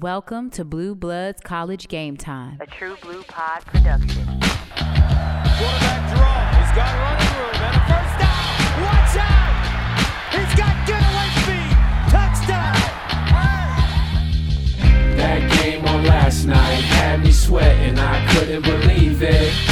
Welcome to Blue Bloods College Game Time. a True Blue Pod production. Quarterback draw. He's got running room and a first down. Watch out! He's got getaway speed. Touchdown! That game on last night had me sweating, I couldn't believe it.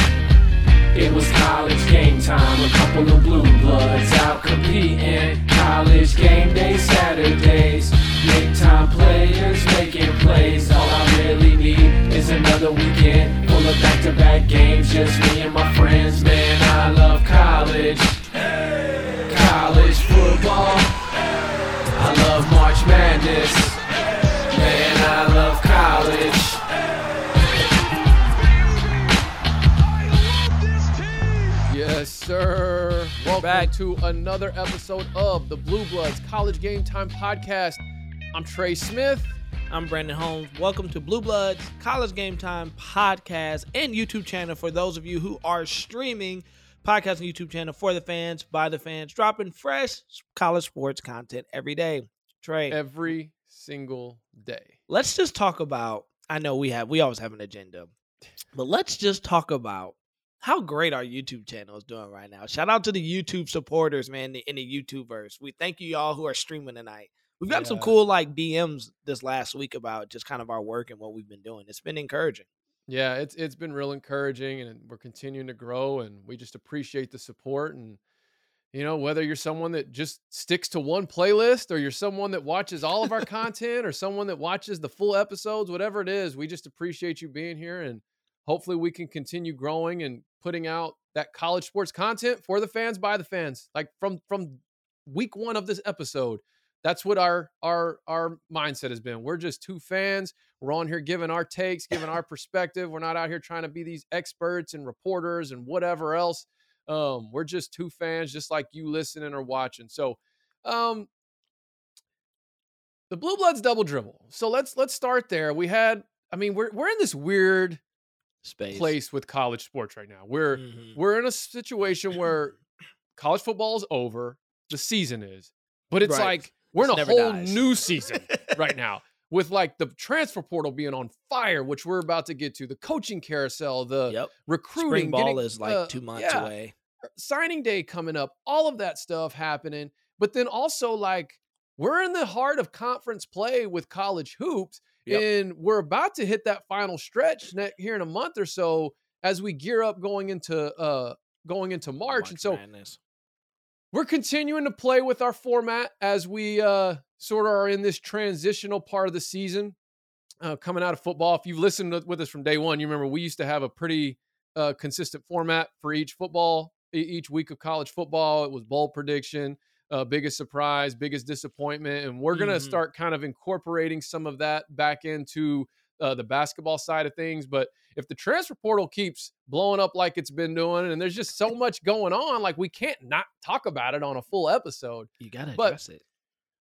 It was college game time, a couple of blue bloods out competing. College game day Saturdays, big time players making plays. All I really need is another weekend full of back to back games, just me and my friends. Man, I love college. College football. I love March Madness. Man, I love college. Yes, sir. Welcome back to another episode of the Blue Bloods College Game Time Podcast. I'm Trey Smith. I'm Brandon Holmes. Welcome to Blue Bloods College Game Time podcast and YouTube channel for those of you who are streaming podcast and YouTube channel for the fans, by the fans, dropping fresh college sports content every day. Trey, Every single day. let's just talk about. I know we have we always have an agenda, but let's just talk about how great our YouTube channel is doing right now. Shout out to the YouTube supporters, man, in the YouTubeverse. We thank you y'all who are streaming tonight. We've gotten some cool like DMs this last week about just kind of our work and what we've been doing. It's been encouraging. Yeah, it's it's been real encouraging and we're continuing to grow and we just appreciate the support and you know, whether you're someone that just sticks to one playlist or you're someone that watches all of our content or someone that watches the full episodes, whatever it is, we just appreciate you being here and hopefully we can continue growing and putting out that college sports content for the fans by the fans. Like from from week 1 of this episode, that's what our our our mindset has been. We're just two fans. We're on here giving our takes, giving our perspective. We're not out here trying to be these experts and reporters and whatever else. Um, we're just two fans, just like you listening or watching. So, um, the Blue Bloods double dribble. So let's let's start there. We had, I mean, we're we're in this weird Space. place with college sports right now. We're Mhm. we're in a situation where college football is over, the season is, but it's Right. like we're in It's a whole dies. new season right now with like the transfer portal being on fire, which we're about to get to, the coaching carousel, the Yep. recruiting, Spring ball getting, is like uh, two months yeah, away. signing day coming up, all of that stuff happening. But then also like we're in the heart of conference play with college hoops, Yep. and we're about to hit that final stretch here in a month or so as we gear up going into uh going into March. and so Madness. we're continuing to play with our format as we uh, sort of are in this transitional part of the season uh, coming out of football. If you've listened with- us from day one, you remember we used to have a pretty uh, consistent format for each football, each week of college football. It was bowl prediction, uh, biggest surprise, biggest disappointment. And we're going to Mhm. start kind of incorporating some of that back into uh, the basketball side of things. But if the transfer portal keeps blowing up like it's been doing, and there's just so much going on, like we can't not talk about it on a full episode. You gotta but- address it.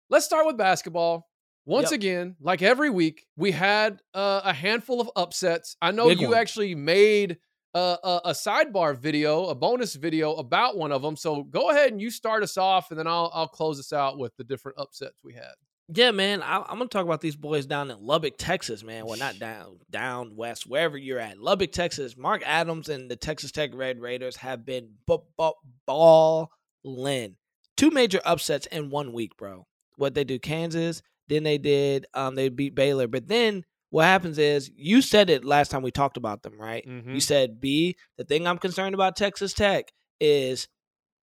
Let's start with basketball. Once Yep. again, like every week, we had uh, a handful of upsets. I know Big you ones. actually made a, a, a sidebar video, a bonus video about one of them. So go ahead and you start us off, and then I'll I'll close us out with the different upsets we had. Yeah, man. I, I'm gonna talk about these boys down in Lubbock, Texas, man. Well, not down, down west, wherever you're at. Lubbock, Texas. Mark Adams and the Texas Tech Red Raiders have been bu- bu- balling. Two major upsets in one week, bro. What they do, Kansas. Then they did, um, they beat Baylor. But then what happens is, you said it last time we talked about them, right? Mhm. You said B. The thing I'm concerned about Texas Tech is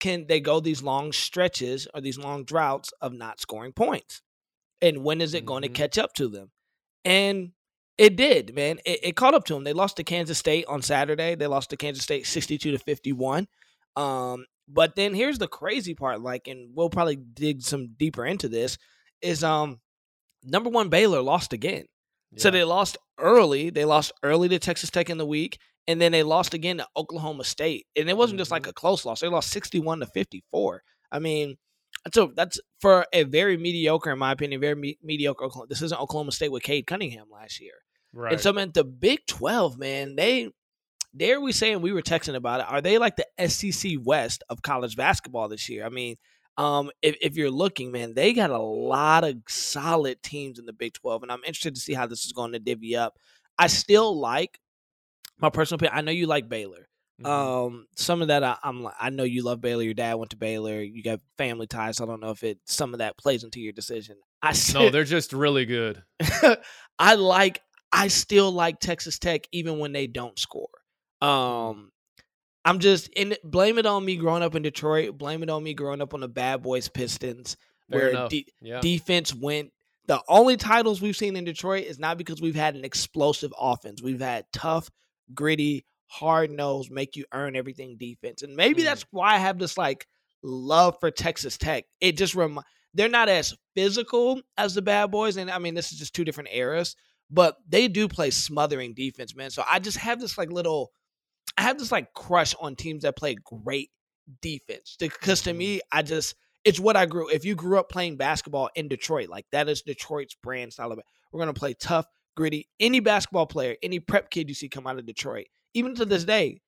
can they go these long stretches or these long droughts of not scoring points? And when is it going to Mhm. catch up to them? And it did, man. It, it caught up to them. They lost to Kansas State on Saturday. They lost to Kansas State 62 to 51. Um, but then here's the crazy part, like, and we'll probably dig some deeper into this, is um number one Baylor lost again. So they lost early. They lost early to Texas Tech in the week, and then they lost again to Oklahoma State. And it wasn't just like Mhm. a close loss. They lost 61 to 54. I mean, so that's for a very mediocre, in my opinion, very me- mediocre. Oklahoma. This isn't Oklahoma State with Cade Cunningham last year. right. And so, man, the Big 12, man, they dare we saying we were texting about it. Are they like the SEC West of college basketball this year? I mean, Um, if, if you're looking, man, they got a lot of solid teams in the Big 12, and I'm interested to see how this is going to divvy up. I still like my personal opinion. I know you like Baylor. Mhm. Um, some of that I, I'm like, I know you love Baylor. Your dad went to Baylor. You got family ties. I don't know if it some of that plays into your decision. I no, they're just really good. I like. I still like Texas Tech even when they don't score. Um, I'm just and blame it on me growing up in Detroit. Blame it on me growing up on the Bad Boys Pistons, where de- yeah. defense went. The only titles we've seen in Detroit is not because we've had an explosive offense. We've had tough, gritty, hard nosed, make you earn everything defense. And maybe Mm. that's why I have this like love for Texas Tech. It just rem- they're not as physical as the bad boys. And I mean, this is just two different eras, but they do play smothering defense, man. So I just have this like little I have this like crush on teams that play great defense. Because to me, I just it's what I grew. If you grew up playing basketball in Detroit, like that is Detroit's brand style of it. We're gonna play tough, gritty. Any basketball player, any prep kid you see come out of Detroit, even to this day,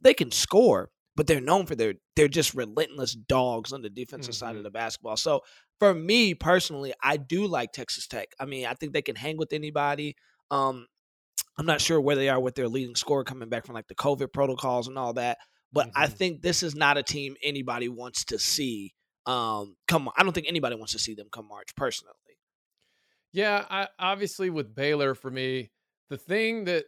they can score, but they're known for their they're just relentless dogs on the defensive side of Mhm. the basketball. So for me personally, I do like Texas Tech. I mean, I think they can hang with anybody. Um, I'm not sure where they are with their leading scorer coming back from like the COVID protocols and all that. But I Mhm. think this is not a team anybody wants to see. Um, come, I don't think anybody wants to see them come March. Personally, Yeah, I obviously with Baylor for me, the thing that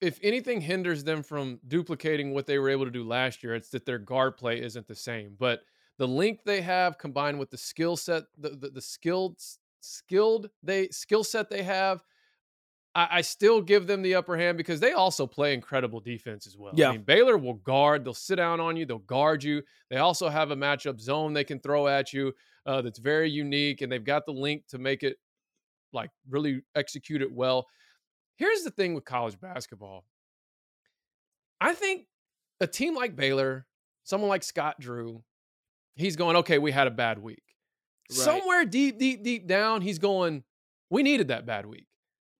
if anything hinders them from duplicating what they were able to do last year, it's that their guard play isn't the same. But the length they have combined with the skill set, the, the, the skilled skilled they skill set they have, I, I still give them the upper hand because they also play incredible defense as well. Yeah. I mean, Baylor will guard, they'll sit down on you, they'll guard you. They also have a matchup zone they can throw at you uh, that's very unique, and they've got the link to make it like really execute it well. Here's the thing with college basketball. I think a team like Baylor, someone like Scott Drew, he's going, okay, we had a bad week. Right. Somewhere deep, deep, deep down, he's going, we needed that bad week.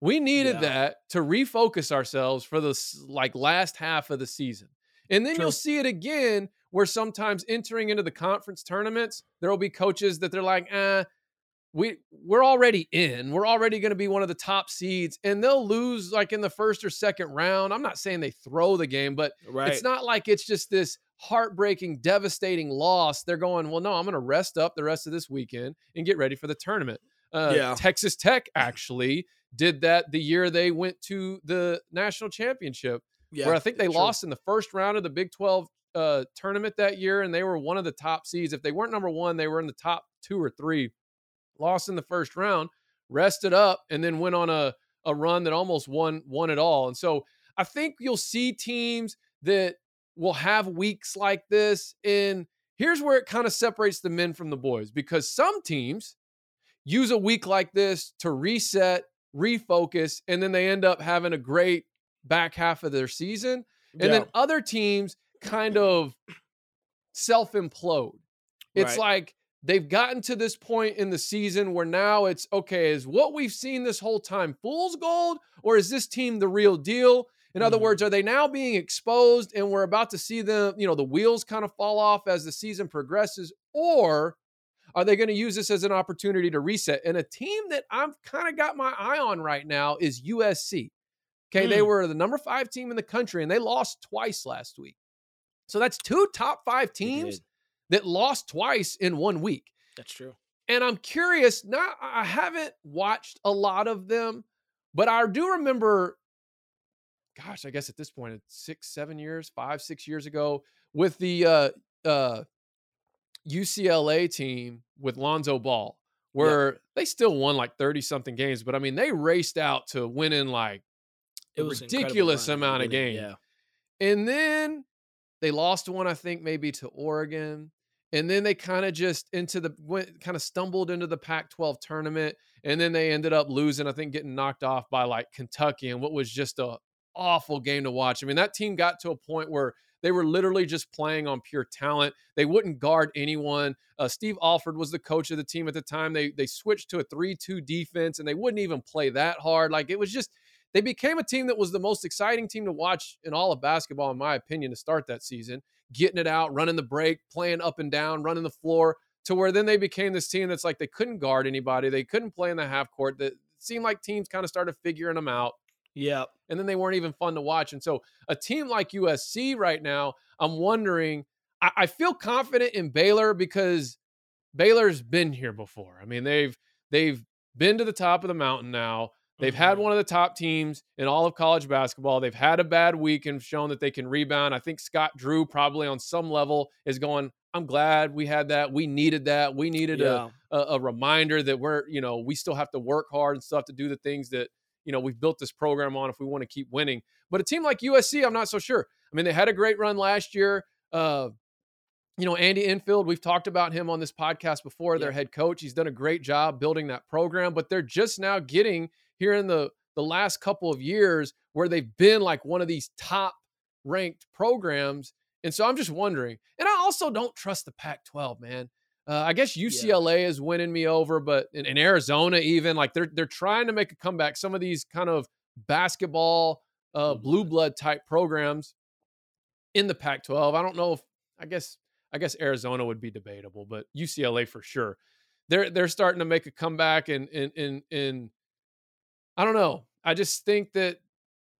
We needed Yeah. that to refocus ourselves for the like last half of the season. And then True. you'll see it again where sometimes entering into the conference tournaments, there will be coaches that they're like, eh, we we're already in. We're already going to be one of the top seeds, and they'll lose like in the first or second round. I'm not saying they throw the game, but right? it's not like it's just this heartbreaking, devastating loss. They're going, well, no, I'm going to rest up the rest of this weekend and get ready for the tournament. Uh, Yeah. Texas Tech actually did that the year they went to the national championship, yeah, where I think they true. lost in the first round of the Big 12 uh, tournament that year, and they were one of the top seeds. If they weren't number one, they were in the top two or three. Lost in the first round, rested up, and then went on a a run that almost won won it all. And so I think you'll see teams that will have weeks like this. And here's where it kind of separates the men from the boys because some teams use a week like this to reset, refocus, and then they end up having a great back half of their season. And then other teams kind of self implode. It's Right. like they've gotten to this point in the season where now it's okay, is what we've seen this whole time fool's gold, or is this team the real deal? In other Mhm. words, are they now being exposed and we're about to see them, you know, the wheels kind of fall off as the season progresses? Or are they going to use this as an opportunity to reset? And a team that I've kind of got my eye on right now is USC. Okay, they Mm. were the number five team in the country and they lost twice last week. So that's two top five teams that lost twice in one week. That's true. And I'm curious, not I haven't watched a lot of them, but I do remember, gosh, I guess at this point, it's six, seven years, five, six years ago, with the uh uh UCLA team with Lonzo Ball, where they still won like 30 something games, but I mean they raced out to winning like It a ridiculous run at the amount of games. Yeah, And then they lost one, I think, maybe to Oregon. And then they kind of just into the went kind of stumbled into the Pac 12 tournament. And then they ended up losing, I think, getting knocked off by like Kentucky and what was just a awful game to watch. I mean, that team got to a point where they were literally just playing on pure talent. They wouldn't guard anyone. Uh, Steve Alford was the coach of the team at the time. They they switched to a 3-2 defense and they wouldn't even play that hard. Like it was just they became a team that was the most exciting team to watch in all of basketball, in my opinion, to start that season. Getting it out, running the break, playing up and down, running the floor, to where then they became this team that's like they couldn't guard anybody, they couldn't play in the half court. That seemed like teams kind of started figuring them out Yeah. and then they weren't even fun to watch. And so a team like USC right now, I'm wondering. I, I feel confident in Baylor because Baylor's been here before. I mean, they've they've been to the top of the mountain now. They've had Mhm. one of the top teams in all of college basketball. They've had a bad week and shown that they can rebound. I think Scott Drew probably on some level is going, I'm glad we had that. We needed that. We needed a Yeah. a, a reminder that we're, you know, we still have to work hard and stuff to do the things that, you know, we've built this program on if we want to keep winning. But a team like USC, I'm not so sure. I mean, they had a great run last year. Uh, you know, Andy Enfield, we've talked about him on this podcast before, their Yep. head coach. He's done a great job building that program, but they're just now getting here in the the last couple of years where they've been like one of these top ranked programs. And so I'm just wondering. And I also don't trust the Pac 12, man. Uh, I guess UCLA is winning me over, but in, in Arizona, even like they're they're trying to make a comeback. Some of these kind of basketball, uh, Blue blue blood. type programs in the Pac-12. I don't know if I guess I guess Arizona would be debatable, but UCLA for sure. They're they're starting to make a comeback, and in in in I don't know. I just think that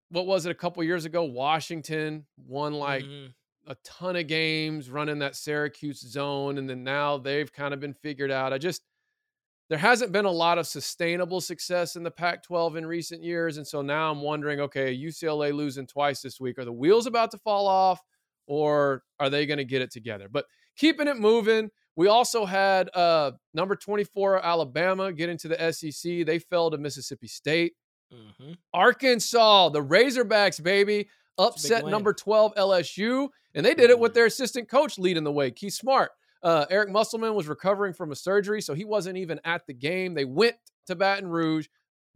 what was it a couple years ago? Washington won like Mhm. A ton of games running that Syracuse zone, and then now they've kind of been figured out. I just there hasn't been a lot of sustainable success in the Pac-12 in recent years, and so now I'm wondering, okay, UCLA losing twice this week, are the wheels about to fall off, or are they going to get it together? But keeping it moving. We also had uh, number 24 Alabama get into the SEC. They fell to Mississippi State. Mhm. Arkansas, the Razorbacks, baby, upset number 12 LSU, and they did it with Mhm. their assistant coach leading the way, Keith Smart. Uh, Eric Musselman was recovering from a surgery, so he wasn't even at the game. They went to Baton Rouge,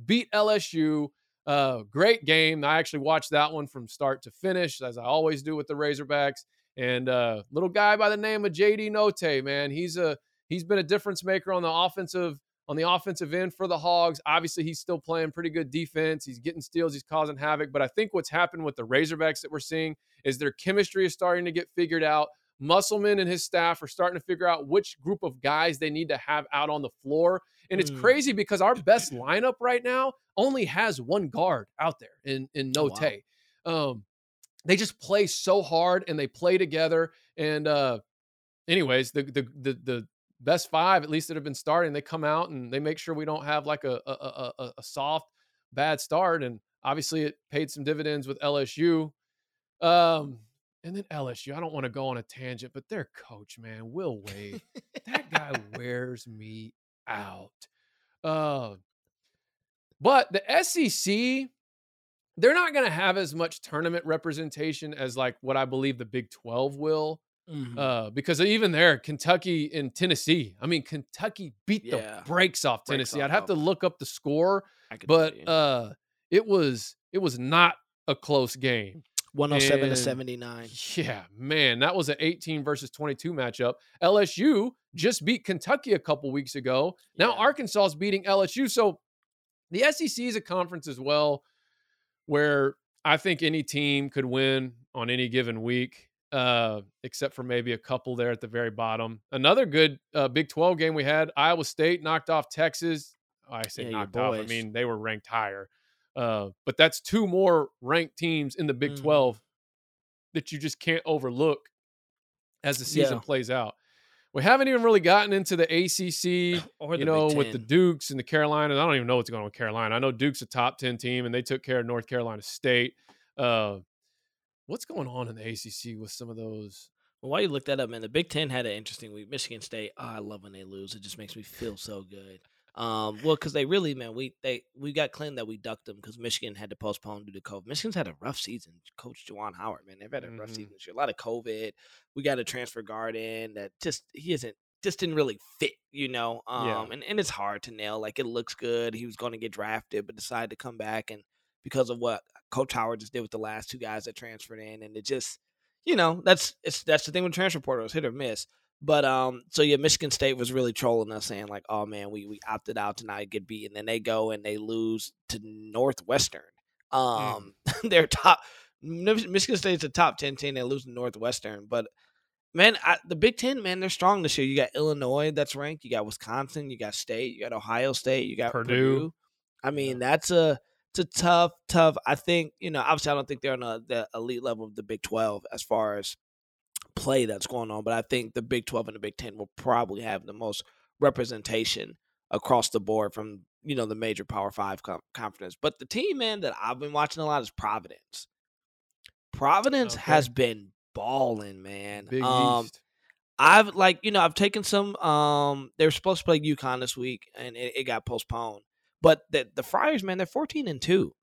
beat LSU. Uh, great game. I actually watched that one from start to finish, as I always do with the Razorbacks. And uh, little guy by the name of JD Notae, man, he's a he's been a difference maker on the offensive on the offensive end for the Hogs. Obviously, he's still playing pretty good defense. He's getting steals, he's causing havoc. But I think what's happened with the Razorbacks that we're seeing is their chemistry is starting to get figured out. Musselman and his staff are starting to figure out which group of guys they need to have out on the floor. And it's Mm. crazy because our best lineup right now only has one guard out there in, in Oh, Notae. wow. Um, they just play so hard and they play together. And uh, anyways, the the the the best five, at least that have been starting, they come out and they make sure we don't have like a a, a, a- a soft bad start. And obviously, it paid some dividends with LSU. Um, and then LSU, I don't want to go on a tangent, but their coach, man, Will Wade, that guy wears me out. Uh, but the SEC, they're not going to have as much tournament representation as like what I believe the Big 12 will. Mhm. Uh, because even there, Kentucky and Tennessee, I mean, Kentucky beat Yeah. the brakes off Tennessee. off I'd have to look up the score, but uh, it was it was not a close game. 107 and- to 79. Yeah, man, that was an 18 versus 22 matchup. LSU just beat Kentucky a couple weeks ago. Now Yeah. Arkansas is beating LSU. So the SEC is a conference as well where I think any team could win on any given week, uh, except for maybe a couple there at the very bottom. Another good uh, Big 12 game we had Iowa State knocked off Texas. I say Yeah, knocked off. I mean, they were ranked higher. Uh, but that's two more ranked teams in the Big Mhm. 12 that you just can't overlook as the season Yeah. plays out. We haven't even really gotten into the ACC, Or you know, with the Dukes and the Carolinas. I don't even know what's going on with Carolina. I know Duke's a top 10 team and they took care of North Carolina State. Uh, what's going on in the ACC with some of those? Well, while you look that up, man, the Big Ten had an interesting week. Michigan State, oh, I love when they lose. It just makes me feel so good. Um, well, because they really, man, we they we got claimed that we ducked them because Michigan had to postpone due to COVID. Michigan's had a rough season. Coach Juwan Howard, man, they've had a rough Mhm. season this year. A lot of COVID. We got a transfer guard in that just he isn't just didn't really fit, you know. Um, Yeah. and and it's hard to nail. Like it looks good. He was going to get drafted, but decided to come back and because of what Coach Howard just did with the last two guys that transferred in, and it just you know, that's it's that's the thing with transfer portals, hit or miss. But um, so yeah, Michigan State was really trolling us, saying like, "Oh man, we we opted out tonight, get beat," and then they go and they lose to Northwestern. Um, they're top. Mich- Michigan State's a top ten team. They lose to Northwestern, but man, I, the Big Ten, man, they're strong this year. You got Illinois that's ranked. You got Wisconsin. You got State. You got Ohio State. You got Purdue. Purdue. I mean, that's a it's a tough, tough. I think you know. Obviously, I don't think they're on a, the elite level of the Big Twelve as far as play that's going on, but I think the Big Twelve and the Big Ten will probably have the most representation across the board from you know the major Power Five com- conference. But the team, man, that I've been watching a lot is Providence. Providence Okay. has been balling, man. Big um, East. I've like you know I've taken some. Um, they were supposed to play UConn this week, and it, it got postponed. But the the Friars, man, they're fourteen and two.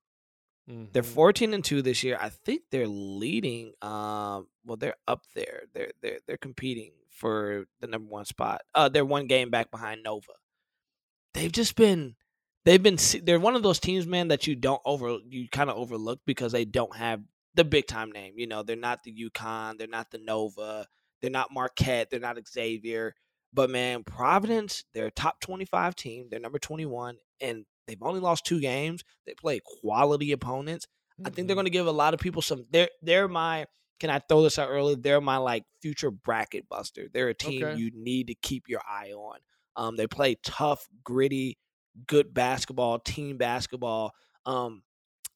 They're Mhm. 14 and 2 this year. I think they're leading um well they're up there. They're they're they're competing for the number 1 spot. Uh they're one game back behind Nova. They've just been they've been they're one of those teams man that you don't over you kind of overlook because they don't have the big time name. You know, they're not the UConn, they're not the Nova, they're not Marquette, they're not Xavier. But man, Providence, they're a top 25 team. They're number 21 and they've only lost two games. They play quality opponents. I think they're Mhm. going to give a lot of people some. They're they're my. Can I throw this out early? They're my like future bracket buster. They're a team Okay. you need to keep your eye on. Um, they play tough, gritty, good basketball, team basketball. Um,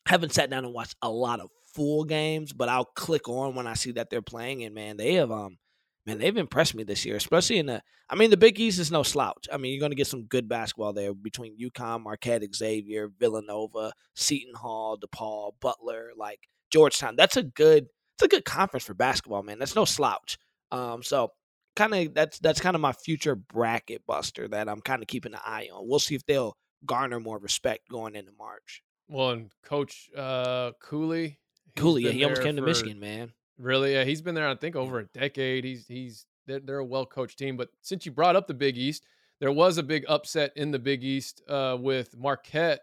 haven't sat down and watched a lot of full games, but I'll click on when I see that they're playing. And man, they have um, man, they've impressed me this year, especially in the. I mean, the Big East is no slouch. I mean, you're going to get some good basketball there between UConn, Marquette, Xavier, Villanova, Seton Hall, DePaul, Butler, like Georgetown. That's a good. It's a good conference for basketball, man. That's no slouch. Um, so kind of that's that's kind of my future bracket buster that I'm kind of keeping an eye on. We'll see if they'll garner more respect going into March. Well, and Coach uh, Cooley. Cooley, yeah, he almost came to Michigan, man. Really? Yeah, he's been there. I think over a decade. He's he's they're, they're a well coached team. But since you brought up the Big East, there was a big upset in the Big East uh, with Marquette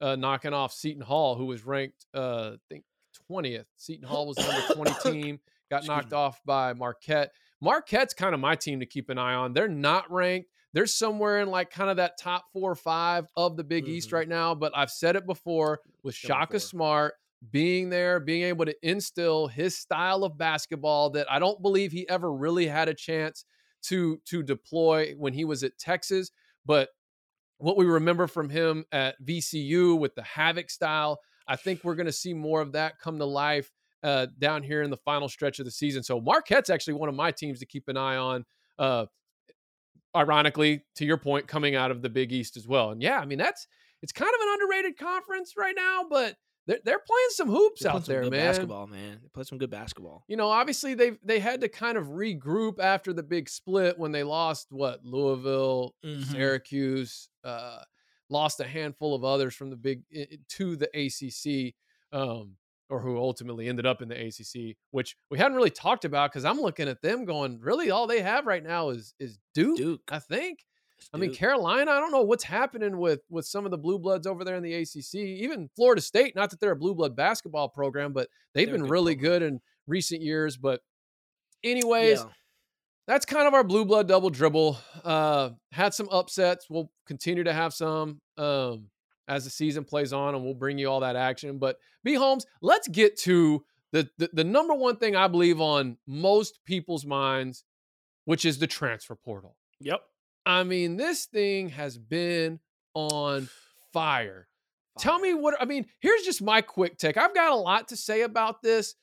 uh, knocking off Seton Hall, who was ranked uh, I think twentieth. Seton Hall was the number twenty team. Got knocked off by Marquette. Marquette's kind of my team to keep an eye on. They're not ranked. They're somewhere in like kind of that top four or five of the Big East Mhm. right now. But I've said it before with Shaka. Smart being there, being able to instill his style of basketball that I don't believe he ever really had a chance to to deploy when he was at Texas. But what we remember from him at VCU with the Havoc style, I think we're going to see more of that come to life uh, down here in the final stretch of the season. So Marquette's actually one of my teams to keep an eye on. Uh, ironically, to your point, coming out of the Big East as well. And yeah, I mean that's it's kind of an underrated conference right now, but they're, they're playing some hoops They out some there, good man. basketball, man. They play some good basketball. You know, obviously they they had to kind of regroup after the big split when they lost what Louisville, Mhm. Syracuse, uh, lost a handful of others from the big to the ACC, um, or who ultimately ended up in the ACC, which we hadn't really talked about because I'm looking at them going, really, all they have right now is is Duke. Duke. I think. I mean. Carolina, I don't know what's happening with with some of the blue bloods over there in the ACC. Even Florida State, not that they're a blue blood basketball program, but they've They're been good really program. good in recent years. But anyways, Yeah. that's kind of our blue blood double dribble. Uh had some upsets. We'll continue to have some um as the season plays on, and we'll bring you all that action. But B Holmes, let's get to the, the the number one thing I believe on most people's minds, which is the transfer portal. Yep. I mean, this thing has been on fire. Tell me what I mean. Here's just my quick take. I've got a lot to say about this,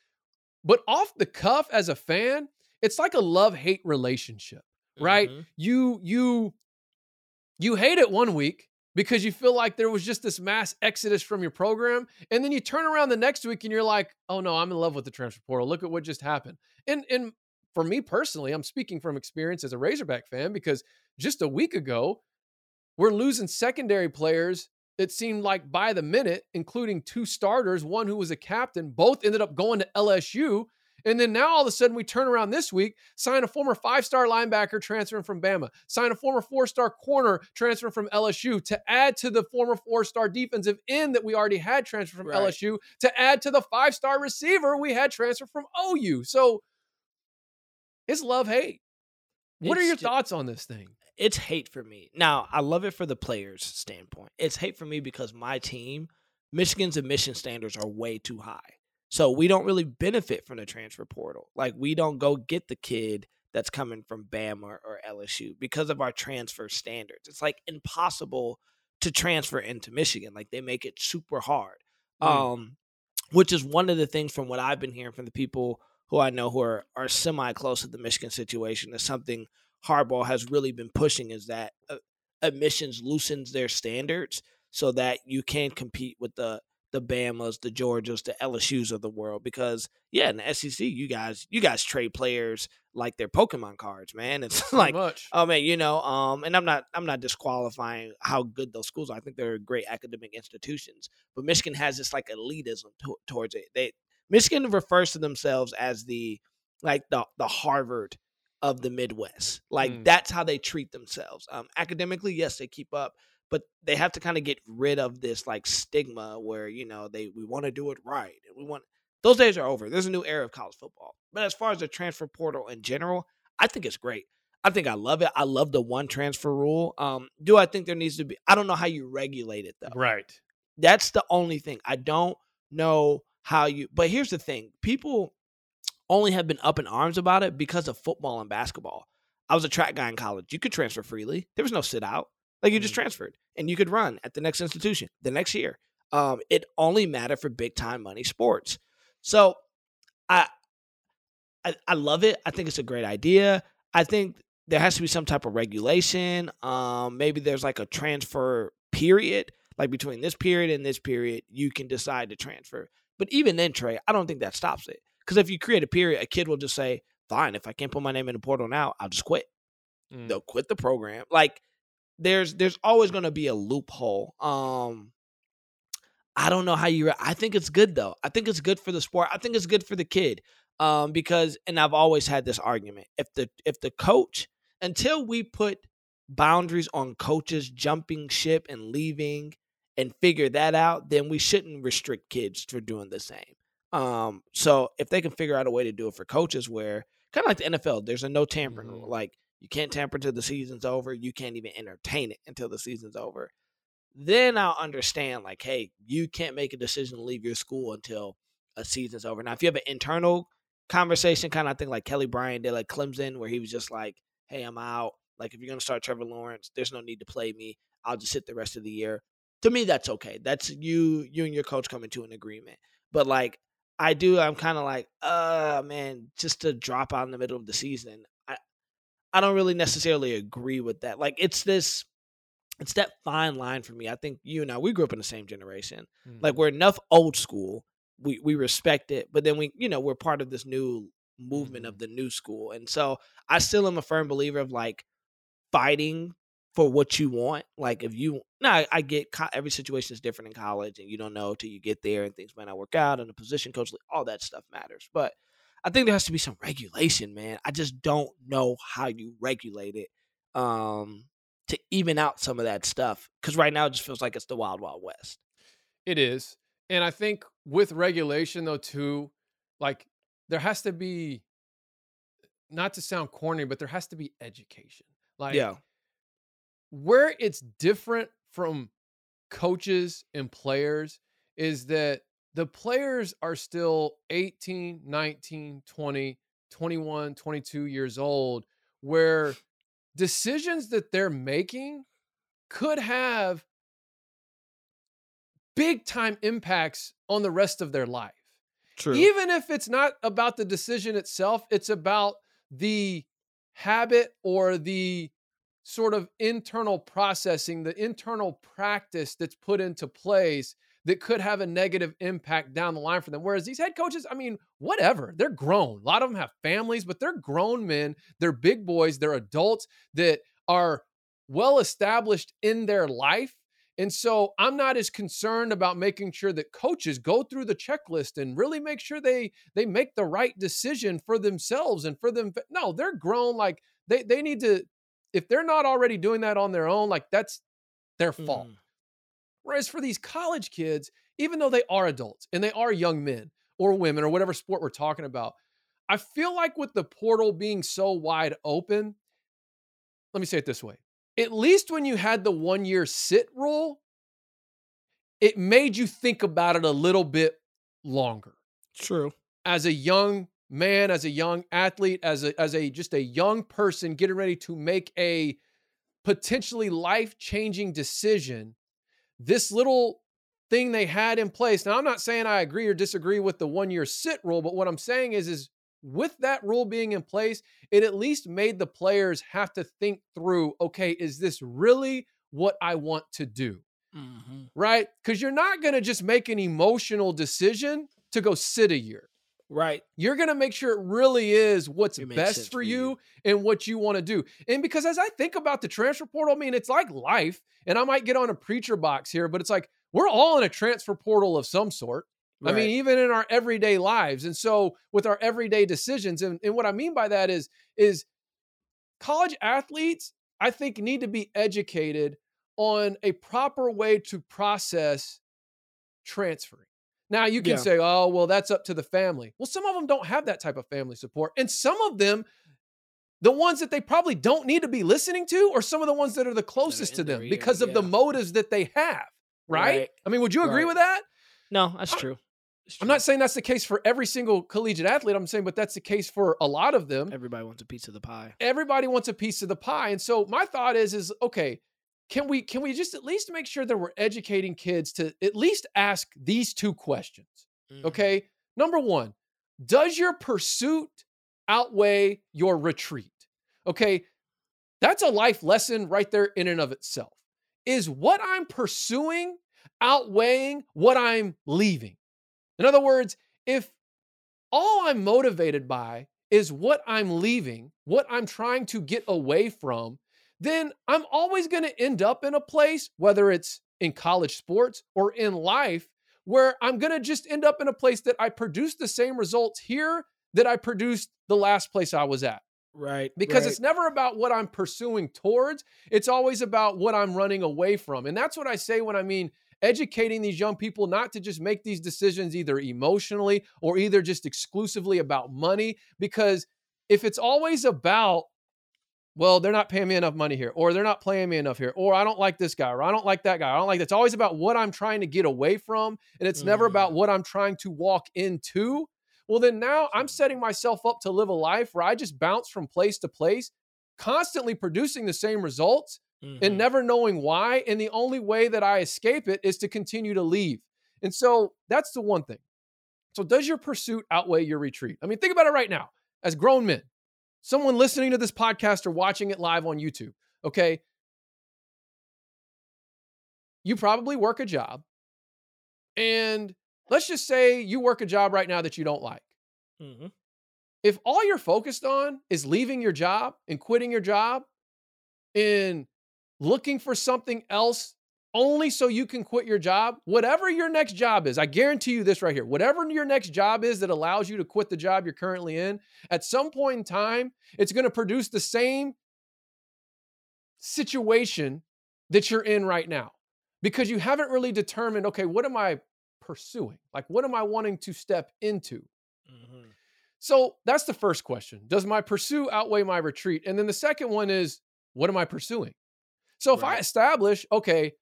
but off the cuff as a fan, it's like a love-hate relationship, right? Mhm. You you you hate it one week because you feel like there was just this mass exodus from your program, and then you turn around the next week and you're like, "Oh no, I'm in love with the transfer portal. Look at what just happened." And and for me personally, I'm speaking from experience as a Razorback fan because just a week ago, we're losing secondary players. It seemed like by the minute, including two starters, one who was a captain, both ended up going to LSU. And then now all of a sudden we turn around this week, sign a former five star linebacker transferring from Bama, sign a former four star corner transferring from LSU to add to the former four star defensive end that we already had transfer from Right. LSU to add to the five star receiver we had transfer from OU. So it's love hate. What are your ju- thoughts on this thing? it's hate for me. Now, I love it for the players' standpoint. It's hate for me because my team Michigan's admission standards are way too high. So we don't really benefit from the transfer portal. Like we don't go get the kid that's coming from Bama or, or LSU because of our transfer standards. It's like impossible to transfer into Michigan. Like they make it super hard. Mm. Um, which is one of the things from what I've been hearing from the people who I know who are are semi close to the Michigan situation is something Harbaugh has really been pushing is that uh, admissions loosens their standards so that you can compete with the the Bamas, the Georgias, the LSU's of the world. Because yeah, in the SEC, you guys you guys trade players like they're Pokemon cards, man. It's Pretty like much. Oh man, you know, um, and I'm not I'm not disqualifying how good those schools are. I think they're great academic institutions, but Michigan has this like elitism to, towards it. They Michigan refers to themselves as the like the the Harvard of the Midwest. Like Mm. that's how they treat themselves. Um, academically, yes, they keep up, but they have to kind of get rid of this like stigma where you know they we want to do it right and we want those days are over. There's a new era of college football. But as far as the transfer portal in general, I think it's great. I think I love it. I love the one transfer rule. Um, do I think there needs to be? I don't know how you regulate it though. Right. That's the only thing. I don't know how you. But here's the thing: people only have been up in arms about it because of football and basketball. I was a track guy in college. You could transfer freely. There was no sit out. Like you just Mm. transferred, and you could run at the next institution the next year. Um, it only mattered for big time money sports. So, I, I, I love it. I think it's a great idea. I think there has to be some type of regulation. Um, maybe there's like a transfer period, like between this period and this period, you can decide to transfer. But even then, Trey, I don't think that stops it. Because if you create a period, a kid will just say, "Fine, if I can't put my name in the portal now, I'll just quit." Mm. They'll quit the program. Like there's there's always going to be a loophole. Um, I don't know how you. I think it's good though. I think it's good for the sport. I think it's good for the kid. Um, because and I've always had this argument: if the if the coach until we put boundaries on coaches jumping ship and leaving and figure that out, then we shouldn't restrict kids for doing the same. Um, so if they can figure out a way to do it for coaches, where kind of like the NFL, there's a no tampering rule. Mhm. Like you can't tamper until the season's over. You can't even entertain it until the season's over. Then I'll understand, like, hey, you can't make a decision to leave your school until a season's over. Now, if you have an internal conversation, kind of thing like Kelly Bryant did, like Clemson, where he was just like, hey, I'm out. Like, if you're going to start Trevor Lawrence, there's no need to play me. I'll just sit the rest of the year. To me, that's okay. That's you, you and your coach coming to an agreement. But like, I do, I'm kind of like, uh, man, just to drop out in the middle of the season. I, I don't really necessarily agree with that. Like, it's this, it's that fine line for me. I think you and I, we grew up in the same generation. Mm. Like, we're enough old school. We we respect it, but then we, you know, we're part of this new movement of the new school, and so I still am a firm believer of like fighting for what you want. Like if you, now, I, I get co- every situation is different in college, and you don't know till you get there, and things might not work out, and the position coach, all that stuff matters. But I think there has to be some regulation, man. I just don't know how you regulate it um, to even out some of that stuff. Because right now it just feels like it's the wild, wild west. It is. And I think with regulation though too, like there has to be not to sound corny, but there has to be education. Like yeah, where it's different from coaches and players is that the players are still 18, 19, 20, 21, 22 years old where decisions that they're making could have big time impacts on the rest of their life. true. Even if it's not about the decision itself, it's about the habit or the sort of internal processing, the internal practice that's put into place that could have a negative impact down the line for them. Whereas these head coaches, I mean, whatever, they're grown. A lot of them have families, but they're grown men. They're big boys. They're adults that are well established in their life. And so I'm not as concerned about making sure that coaches go through the checklist and really make sure they they make the right decision for themselves and for them. No, they're grown. Like they they need to, if they're not already doing that on their own, like that's their fault. Mm. Whereas for these college kids, even though they are adults and they are young men or women or whatever sport we're talking about, I feel like with the portal being so wide open, let me say it this way. At least when you had the one year sit rule, it made you think about it a little bit longer True. as a young man, as a young athlete, as a as a just a young person getting ready to make a potentially life-changing decision. This little thing they had in place. Now, I'm not saying I agree or disagree with the one-year sit rule, but what I'm saying is is with that rule being in place, it at least made the players have to think through, okay, is this really what I want to do? Mm-hmm. Right? Cuz you're not going to just make an emotional decision to go sit a year Right. you're going to make sure it really is what's It best for you you. and what you want to do. And because as I think about the transfer portal, I mean, it's like life, and I might get on a preacher box here, but it's like we're all in a transfer portal of some sort. I mean, even in our everyday lives. And so with our everyday decisions, and, and what I mean by that is, is college athletes, I think, need to be educated on a proper way to process transferring. Now you can Yeah. say, oh, well, that's up to the family. Well, some of them don't have that type of family support. And some of them, the ones that they probably don't need to be listening to, are some of the ones that are the closest to them ear, because of the motives that they have. Right? Right. I mean, would you agree Right. with that? No, that's I- true. I'm not saying that's the case for every single collegiate athlete. I'm saying, but that's the case for a lot of them. Everybody wants a piece of the pie. Everybody wants a piece of the pie. And so my thought is, is okay, can we can we just at least make sure that we're educating kids to at least ask these two questions? Mhm. Okay. Number one, does your pursuit outweigh your retreat? Okay. That's a life lesson right there in and of itself. Is what I'm pursuing outweighing what I'm leaving? In other words, if all I'm motivated by is what I'm leaving, what I'm trying to get away from, then I'm always going to end up in a place, whether it's in college sports or in life, where I'm going to just end up in a place that I produce the same results here that I produced the last place I was at. Right. Because right. it's never about what I'm pursuing towards, it's always about what I'm running away from. And that's what I say when I mean educating these young people not to just make these decisions either emotionally or either just exclusively about money. Because if it's always about, well, they're not paying me enough money here, or they're not playing me enough here, or I don't like this guy, or I don't like that guy. I don't like that's always about what I'm trying to get away from. And it's never about what I'm trying to walk into. Well, then now I'm setting myself up to live a life where I just bounce from place to place, constantly producing the same results and Mhm. never knowing why. And the only way that I escape it is to continue to leave. And so that's the one thing. So, does your pursuit outweigh your retreat? I mean, think about it right now as grown men, someone listening to this podcast or watching it live on YouTube, okay? You probably work a job. And let's just say you work a job right now that you don't like. Mhm. If all you're focused on is leaving your job and quitting your job and looking for something else only so you can quit your job, whatever your next job is, I guarantee you this right here. Whatever your next job is that allows you to quit the job you're currently in, at some point in time, it's going to produce the same situation that you're in right now because you haven't really determined, okay, what am I pursuing? Like, what am I wanting to step into? Mhm. So that's the first question. Does my pursue outweigh my retreat? And then the second one is, what am I pursuing? So if I establish, okay,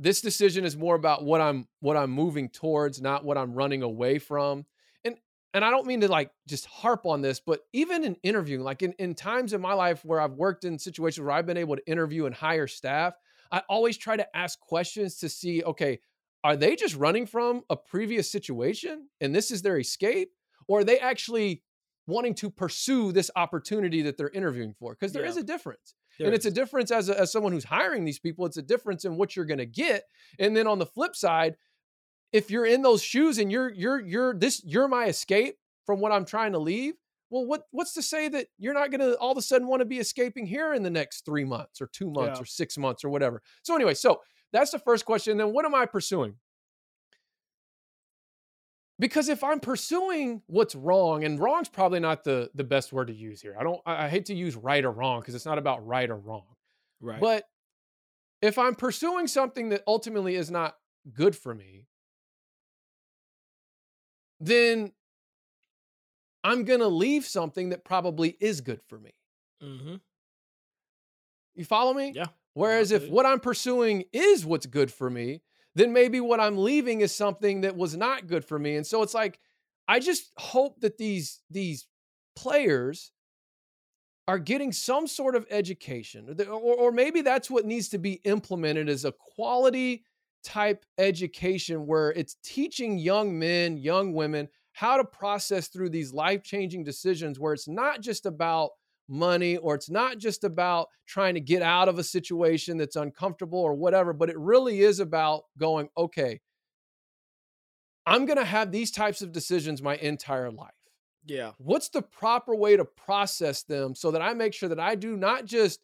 this decision is more about what I'm what I'm moving towards, not what I'm running away from. And and I don't mean to like just harp on this, but even in interviewing, like in, in times in my life where I've worked in situations where I've been able to interview and hire staff, I always try to ask questions to see, okay, are they just running from a previous situation and this is their escape? Or are they actually wanting to pursue this opportunity that they're interviewing for? Because there is Yeah. a difference. There and it's a difference as, a, as someone who's hiring these people, it's a difference in what you're going to get. And then on the flip side, if you're in those shoes and you're you're you're this you're my escape from what I'm trying to leave, well, what what's to say that you're not going to all of a sudden want to be escaping here in the next three months or two months Yeah. or six months or whatever? So anyway, so that's the first question. Then what am I pursuing? Because if I'm pursuing what's wrong, and wrong's probably not the the best word to use here. I don't. I I hate to use right or wrong because it's not about right or wrong. Right. But if I'm pursuing something that ultimately is not good for me, then I'm going to leave something that probably is good for me. hmm You follow me? Yeah. Whereas if what I'm pursuing is what's good for me, then maybe what I'm leaving is something that was not good for me. And so it's like I just hope that these these players are getting some sort of education or, or, maybe that's what needs to be implemented as a quality type education where it's teaching young men young women how to process through these life-changing decisions where it's not just about money or it's not just about trying to get out of a situation that's uncomfortable or whatever but it really is about going okay i'm going to have these types of decisions my entire life Yeah. what's the proper way to process them so that I make sure that I do not just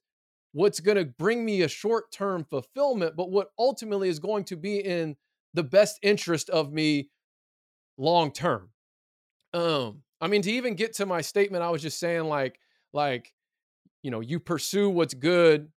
what's going to bring me a short term fulfillment, but what ultimately is going to be in the best interest of me long term. Um, I mean, to even get to my statement, I was just saying, like, like, you know, you pursue what's good,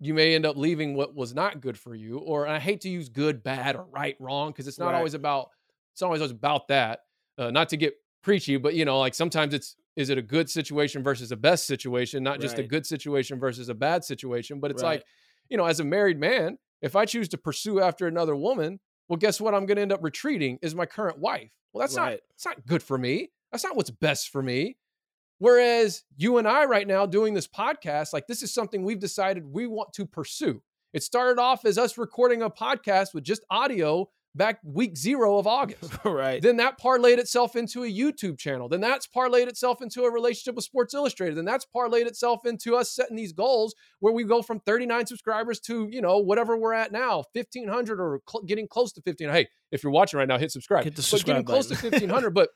you may end up leaving what was not good for you. Or I hate to use good, bad, or right, wrong, because it's not Right. always about it's not always about that. Uh, not to get preachy, but you know, like sometimes it's is it a good situation versus a best situation, not just a good situation versus a bad situation. But it's Right. like, you know, as a married man, if I choose to pursue after another woman, well, guess what? I'm going to end up retreating is my current wife. Well, that's not Right. it's not good for me. That's not what's best for me. Whereas you and I right now doing this podcast, like this is something we've decided we want to pursue. It started off as us recording a podcast with just audio back week zero of August. right. Then that parlayed itself into a YouTube channel. Then that's parlayed itself into a relationship with Sports Illustrated. Then that's parlayed itself into us setting these goals where we go from 39 subscribers to, you know, whatever we're at now, 1500 or cl- getting close to 15. Hey, if you're watching right now, hit subscribe. Hit the but getting subscribe close to 1500. but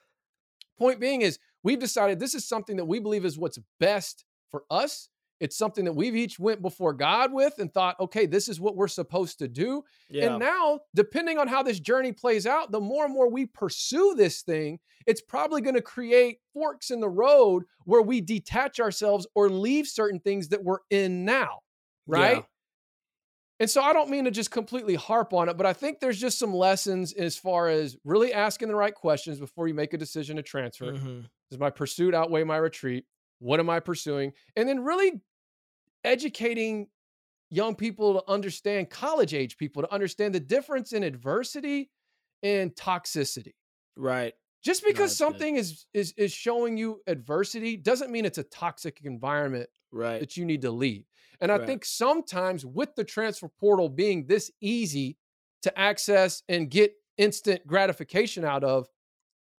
point being is we've decided this is something that we believe is what's best for us. It's something that we've each went before God with and thought, okay, this is what we're supposed to do. yeah. And now, depending on how this journey plays out, the more and more we pursue this thing, it's probably going to create forks in the road where we detach ourselves or leave certain things that we're in now. Right. Yeah. And so I don't mean to just completely harp on it, but I think there's just some lessons as far as really asking the right questions before you make a decision to transfer. Mhm. Does my pursuit outweigh my retreat? What am I pursuing? And then really educating young people to understand, college age people to understand the difference in adversity and toxicity. Right. Just No, because good. something is is is showing you adversity doesn't mean it's a toxic environment Right. that you need to leave. And I Right. think sometimes with the transfer portal being this easy to access and get instant gratification out of,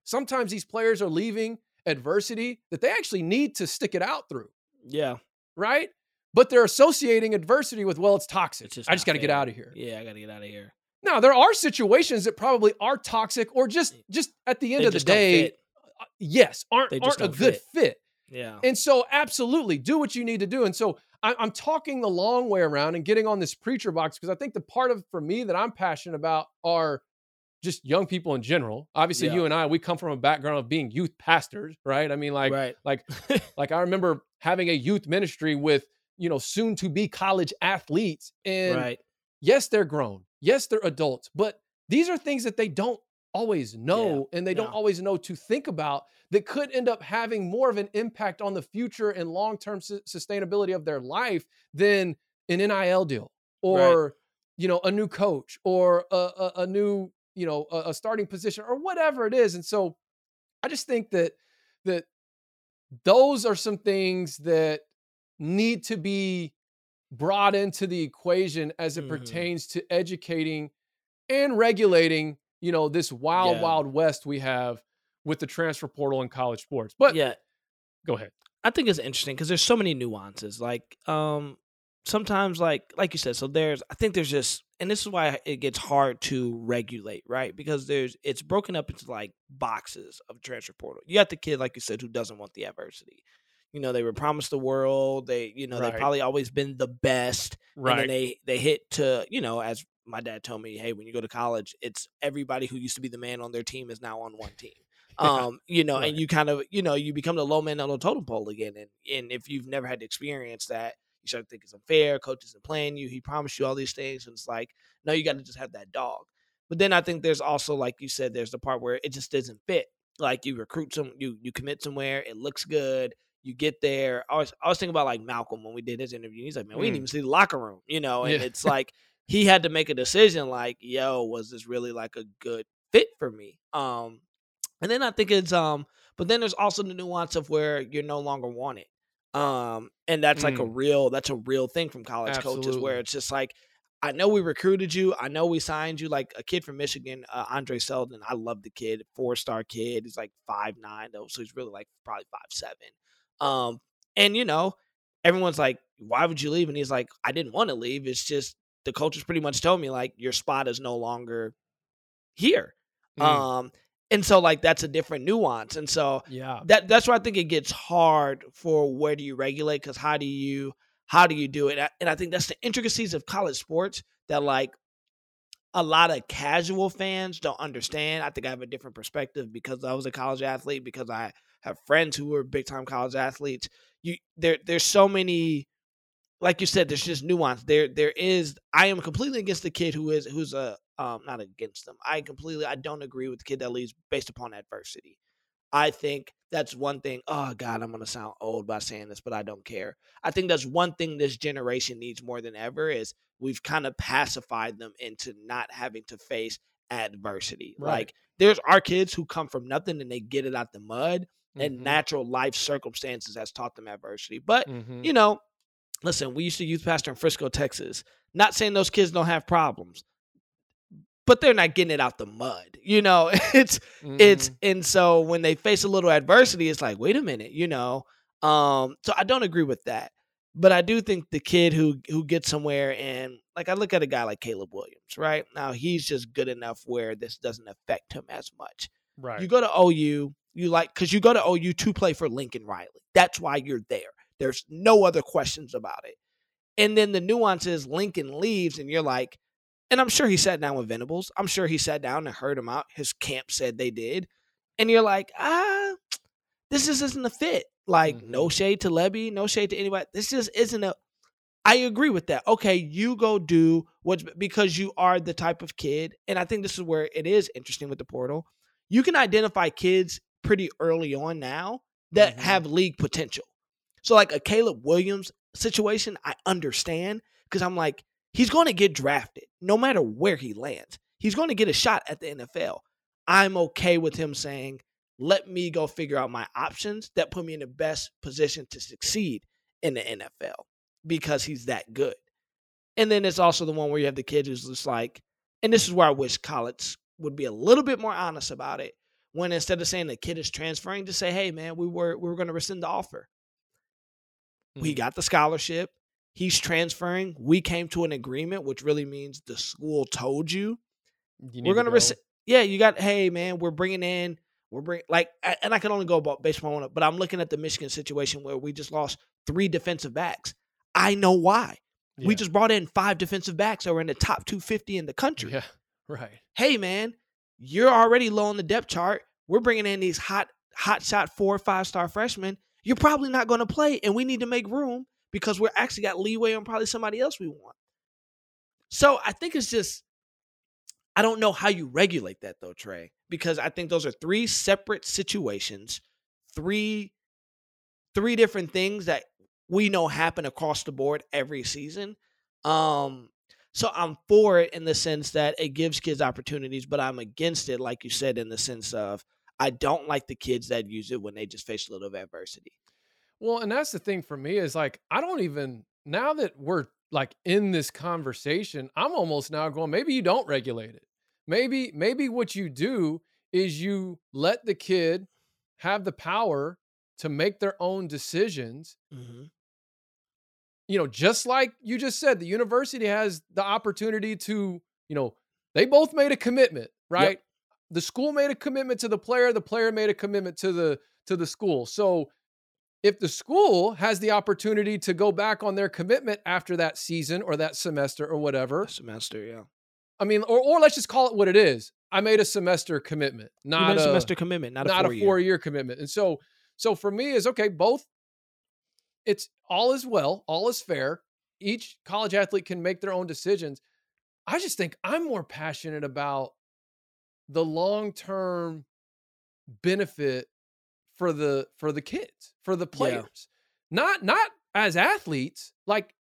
sometimes these players are leaving adversity that they actually need to stick it out through, Yeah. right? But they're associating adversity with, well, it's toxic. It's just I just got to get out of here. Yeah, I gotta get out of here. Now, there are situations that probably are toxic or just just at the end They of the day, uh, yes, aren't, aren't a don't good fit. fit. Yeah. And so, absolutely, do what you need to do. And so, I, I'm talking the long way around and getting on this preacher box because I think the part of for me that I'm passionate about are just young people in general. Obviously, Yeah. you and I, we come from a background of being youth pastors, right? I mean, like, right. like, like I remember having a youth ministry with you know soon to be college athletes, and right. yes, they're grown, yes, they're adults, but these are things that they don't always know and they don't yeah. always know to think about that could end up having more of an impact on the future and long-term su- sustainability of their life than an NIL deal or you know a new coach or a, a, a new you know a, a starting position or whatever it is and so I just think that that those are some things that need to be brought into the equation as it Mhm. pertains to educating and regulating, you know, this wild, Yeah. wild west we have with the transfer portal in college sports. But yeah. go ahead. I think it's interesting because there's so many nuances. Like, um, sometimes, like, like you said, so there's, I think there's just, and this is why it gets hard to regulate, right? Because there's, it's broken up into like boxes of transfer portal. You got the kid, like you said, who doesn't want the adversity. You know, they were promised the world. They, you know, Right. they've probably always been the best. right And then they they hit to, you know, as my dad told me, hey, when you go to college, it's everybody who used to be the man on their team is now on one team. Um, you know, Right. and you kind of, you know, you become the low man on the totem pole again. And and if you've never had to experience that, you start to think it's unfair. Coach isn't playing you. He promised you all these things, and it's like, no, you got to just have that dog. But then I think there's also, like you said, there's the part where it just doesn't fit. Like you recruit some, you you commit somewhere, it looks good. You get there. I was I was thinking about like Malcolm when we did his interview. He's like, man, we didn't Mm. even see the locker room, you know. And Yeah. it's like he had to make a decision like, yo, was this really like a good fit for me? Um, and then I think it's um, but then there's also the nuance of where you're no longer wanted. Um, and that's like a real that's a real thing from college coaches where it's just like, I know we recruited you, I know we signed you, like a kid from Michigan, uh, Andre Seldon. I love the kid, four star kid. He's like five nine though, so he's really like probably five seven. Um, and you know, everyone's like, why would you leave? And he's like, I didn't want to leave. It's just the coaches pretty much told me like your spot is no longer here. Mm. Um, and so like that's a different nuance. And so yeah. that that's where I think it gets hard for where do you regulate? Because how do you how do you do it? And I- And I think that's the intricacies of college sports that like a lot of casual fans don't understand. I think I have a different perspective because I was a college athlete, because I have friends who were big time college athletes. You there there's so many like you said, there's just nuance. There there is I am completely against the kid who is who's a um not against them. I completely I don't agree with the kid that leaves based upon adversity. I think that's one thing. Oh God, I'm gonna sound old by saying this, but I don't care. I think that's one thing this generation needs more than ever is we've kind of pacified them into not having to face adversity. Right. Like there's our kids who come from nothing and they get it out the mud, and Mhm. natural life circumstances has taught them adversity. But Mhm. you know, listen, we used to youth pastor in Frisco, Texas. Not saying those kids don't have problems, but they're not getting it out the mud. You know, it's it's Mhm. and so when they face a little adversity, it's like, wait a minute, you know. Um, so I don't agree with that. But I do think the kid who who gets somewhere and like I look at a guy like Caleb Williams, right? Now he's just good enough where this doesn't affect him as much. right. You go to OU, you like because you go to OU to play for Lincoln Riley. That's why you're there. There's no other questions about it. And then the nuance is Lincoln leaves, and you're like, and I'm sure he sat down with Venables. I'm sure he sat down and heard him out. His camp said they did. And you're like, ah, this just isn't a fit. Like, no Mhm. shade to Levy, no shade to anybody. This just isn't a. I agree with that. Okay, you go do what's because you are the type of kid, and I think this is where it is interesting with the portal. You can identify kids pretty early on now that Mhm. have league potential. So, like a Caleb Williams situation, I understand because I'm like, he's going to get drafted no matter where he lands. He's going to get a shot at the NFL. I'm okay with him saying, let me go figure out my options that put me in the best position to succeed in the NFL because he's that good. And then it's also the one where you have the kid who's just like, and this is where I wish college would be a little bit more honest about it. When instead of saying the kid is transferring, to say, hey man, we were we were going to rescind the offer. We Mhm. got the scholarship. He's transferring. We came to an agreement, which really means the school told you You we're gonna go. rec- yeah you got hey man we're bringing in we're bringing like and i can only go about baseball on one but i'm looking at the michigan situation where we just lost three defensive backs i know why we just brought in five defensive backs that were in the top 250 in the country Yeah. Right. hey man you're already low on the depth chart. We're bringing in these hot hot shot four or five star freshmen. You're probably not going to play and we need to make room because we're actually got leeway on probably somebody else we want. So i think it's just I don't know how you regulate that though, Trey, because I think those are three separate situations, three three different things that we know happen across the board every season. Um so I'm for it in the sense that it gives kids opportunities, but I'm against it like you said in the sense of I don't like the kids that use it when they just face a little of adversity. Well, and that's the thing for me is like I don't even now that we're like in this conversation, I'm almost now going maybe you don't regulate it. Maybe maybe what you do is you let the kid have the power to make their own decisions. Mm-hmm. You know, just like you just said, the university has the opportunity to, you know, they both made a commitment, right? The school made a commitment to the player, the player made a commitment to the to the school. So if the school has the opportunity to go back on their commitment after that season or that semester or whatever, Semester, yeah. I mean, or or let's just call it what it is. I made a semester commitment, not a a semester commitment, not, not a four, a four year commitment. And so, so for me is okay. Both, it's all is well, all is fair. Each college athlete can make their own decisions. I just think I'm more passionate about the long term benefit for the for the kids, for the players. Not not as athletes, like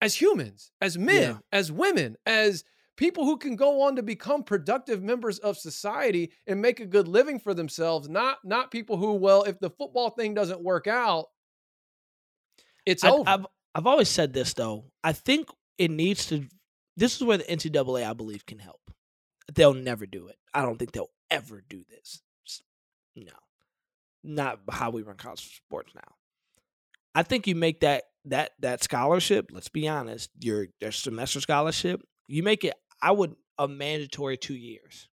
as humans, as men, Yeah. as women, as people who can go on to become productive members of society and make a good living for themselves, not not people who, well, if the football thing doesn't work out, it's I, over. I've I've always said this though. I think it needs to. This is where the NCAA, I believe, can help. They'll never do it. I don't think they'll ever do this. No, not how we run college sports now. I think you make that that that scholarship. Let's be honest. Your your semester scholarship. You make it. I would a mandatory two years,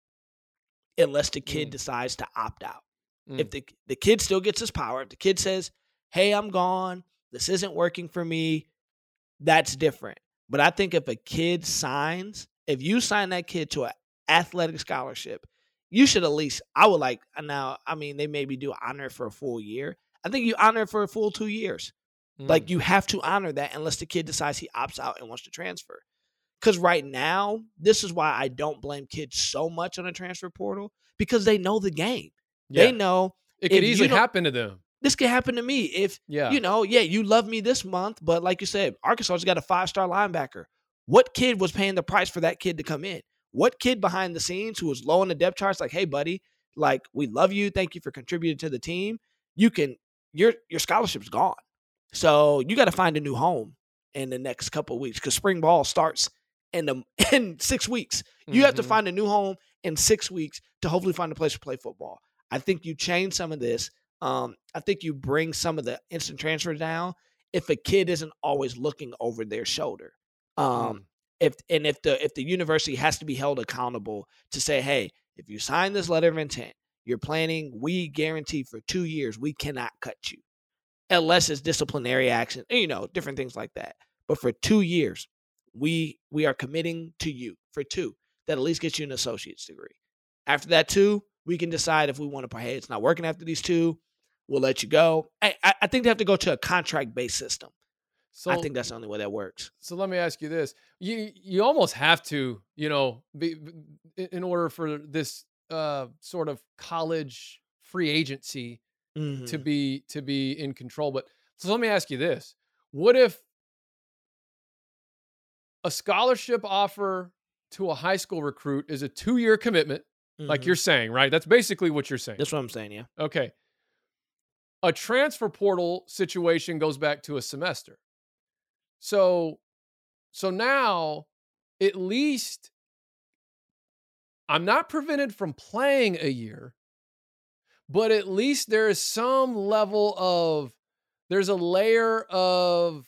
unless the kid Mm. decides to opt out Mm. if the the kid still gets his power, if the kid says, "Hey, I'm gone. This isn't working for me," that's different. But I think if a kid signs, if you sign that kid to an athletic scholarship, you should at least. I would like now. I mean, they maybe do honor it for a full year. I think you honor it for a full two years. Like Mm. you have to honor that unless the kid decides he opts out and wants to transfer. Because right now, this is why I don't blame kids so much on a transfer portal because they know the game. yeah, They know it could easily happen to them. This could happen to me if Yeah, you know, yeah, you love me this month, but like you said, Arkansas has got a five star linebacker. What kid was paying the price for that kid to come in? What kid behind the scenes who was low on the depth charts, like, hey, buddy, like we love you, thank you for contributing to the team. You can your your scholarship's gone, so you got to find a new home in the next couple of weeks because spring ball starts in the in six weeks. You have to Mhm. find a new home in six weeks to hopefully find a place to play football. I think you change some of this. Um, I think you bring some of the instant transfer down if a kid isn't always looking over their shoulder. Um, Mm. if and if the if the university has to be held accountable to say, hey, if you sign this letter of intent, you're planning, we guarantee for two years we cannot cut you, unless it's disciplinary action, you know, different things like that. But for two years, we we are committing to you for two that at least gets you an associate's degree. After that two, we can decide if we want to. Hey, it's not working after these two. We'll let you go. I, I- I think they have to go to a contract based system. So I think that's the only way that works. so let me ask you this: you you almost have to, you know, be in- order for this uh, sort of college free agency to Mhm. be to be in control. But so let me ask you this: What if a scholarship offer to a high school recruit is a two year commitment, like Mhm. you're saying, right? That's basically what you're saying. That's what I'm saying. Yeah. Okay. A transfer portal situation goes back to a semester. So so now at least I'm not prevented from playing a year, but at least there is some level of there's a layer of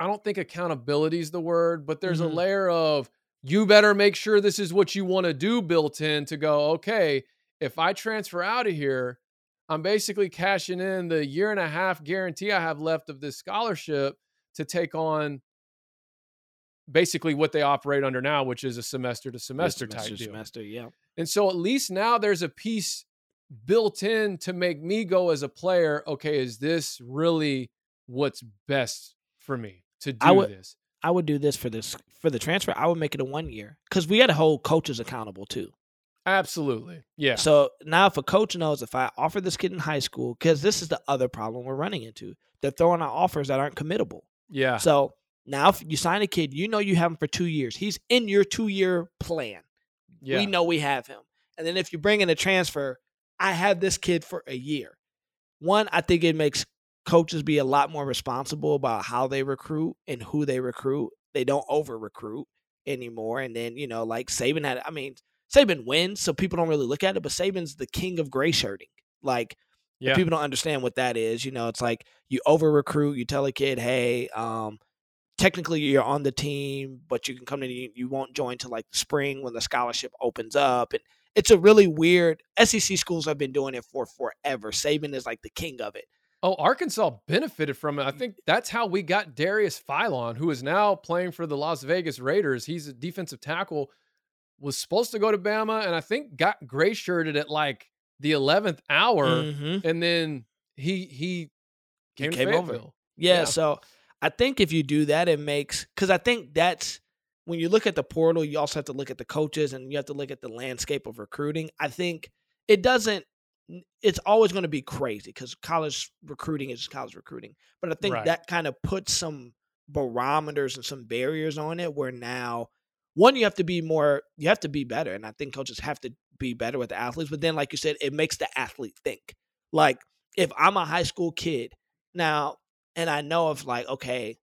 I don't think accountability is the word, but there's Mhm. a layer of you better make sure this is what you want to do built in to go, okay, if I transfer out of here, I'm basically cashing in the year and a half guarantee I have left of this scholarship to take on basically what they operate under now, which is a semester to semester type deal. Semester. Yeah. And so at least now there's a piece built in to make me go as a player, okay, is this really what's best for me to do I would- this? I would do this for this for the transfer. I would make it a one year because we got to hold coaches accountable too. Absolutely. Yeah. So now, if a coach knows if I offer this kid in high school, because this is the other problem we're running into, they're throwing out offers that aren't committable. yeah. So now, if you sign a kid, you know you have him for two years. He's in your two year plan. Yeah. We know we have him. And then if you bring in a transfer, I have this kid for a year. One, I think it makes coaches be a lot more responsible about how they recruit and who they recruit. They don't over recruit anymore. And then, you know, like Saban had, I mean, Saban wins, so people don't really look at it, but Saban's the king of gray shirting. Like, yeah. people don't understand what that is. You know, it's like you over recruit. You tell a kid, "Hey, um, technically you're on the team, but you can come in. You, you won't join till like the spring when the scholarship opens up." And it's a really weird. SEC schools have been doing it for forever. Saban is like the king of it. Oh, Arkansas benefited from it. I think that's how we got Darius Philon, who is now playing for the Las Vegas Raiders. He's a defensive tackle, was supposed to go to Bama, and I think got gray shirted at like the eleventh hour, Mhm. and then he he He came, to came over. Yeah, Yeah. So I think if you do that, it makes because I think that's when you look at the portal, you also have to look at the coaches and you have to look at the landscape of recruiting. I think it doesn't. It's always going to be crazy because college recruiting is just college recruiting. But I think Right. that kind of puts some barometers and some barriers on it where now one you have to be more you have to be better and i think coaches have to be better with the athletes but then like you said it makes the athlete think. Like if i'm a high school kid now and i know if like okay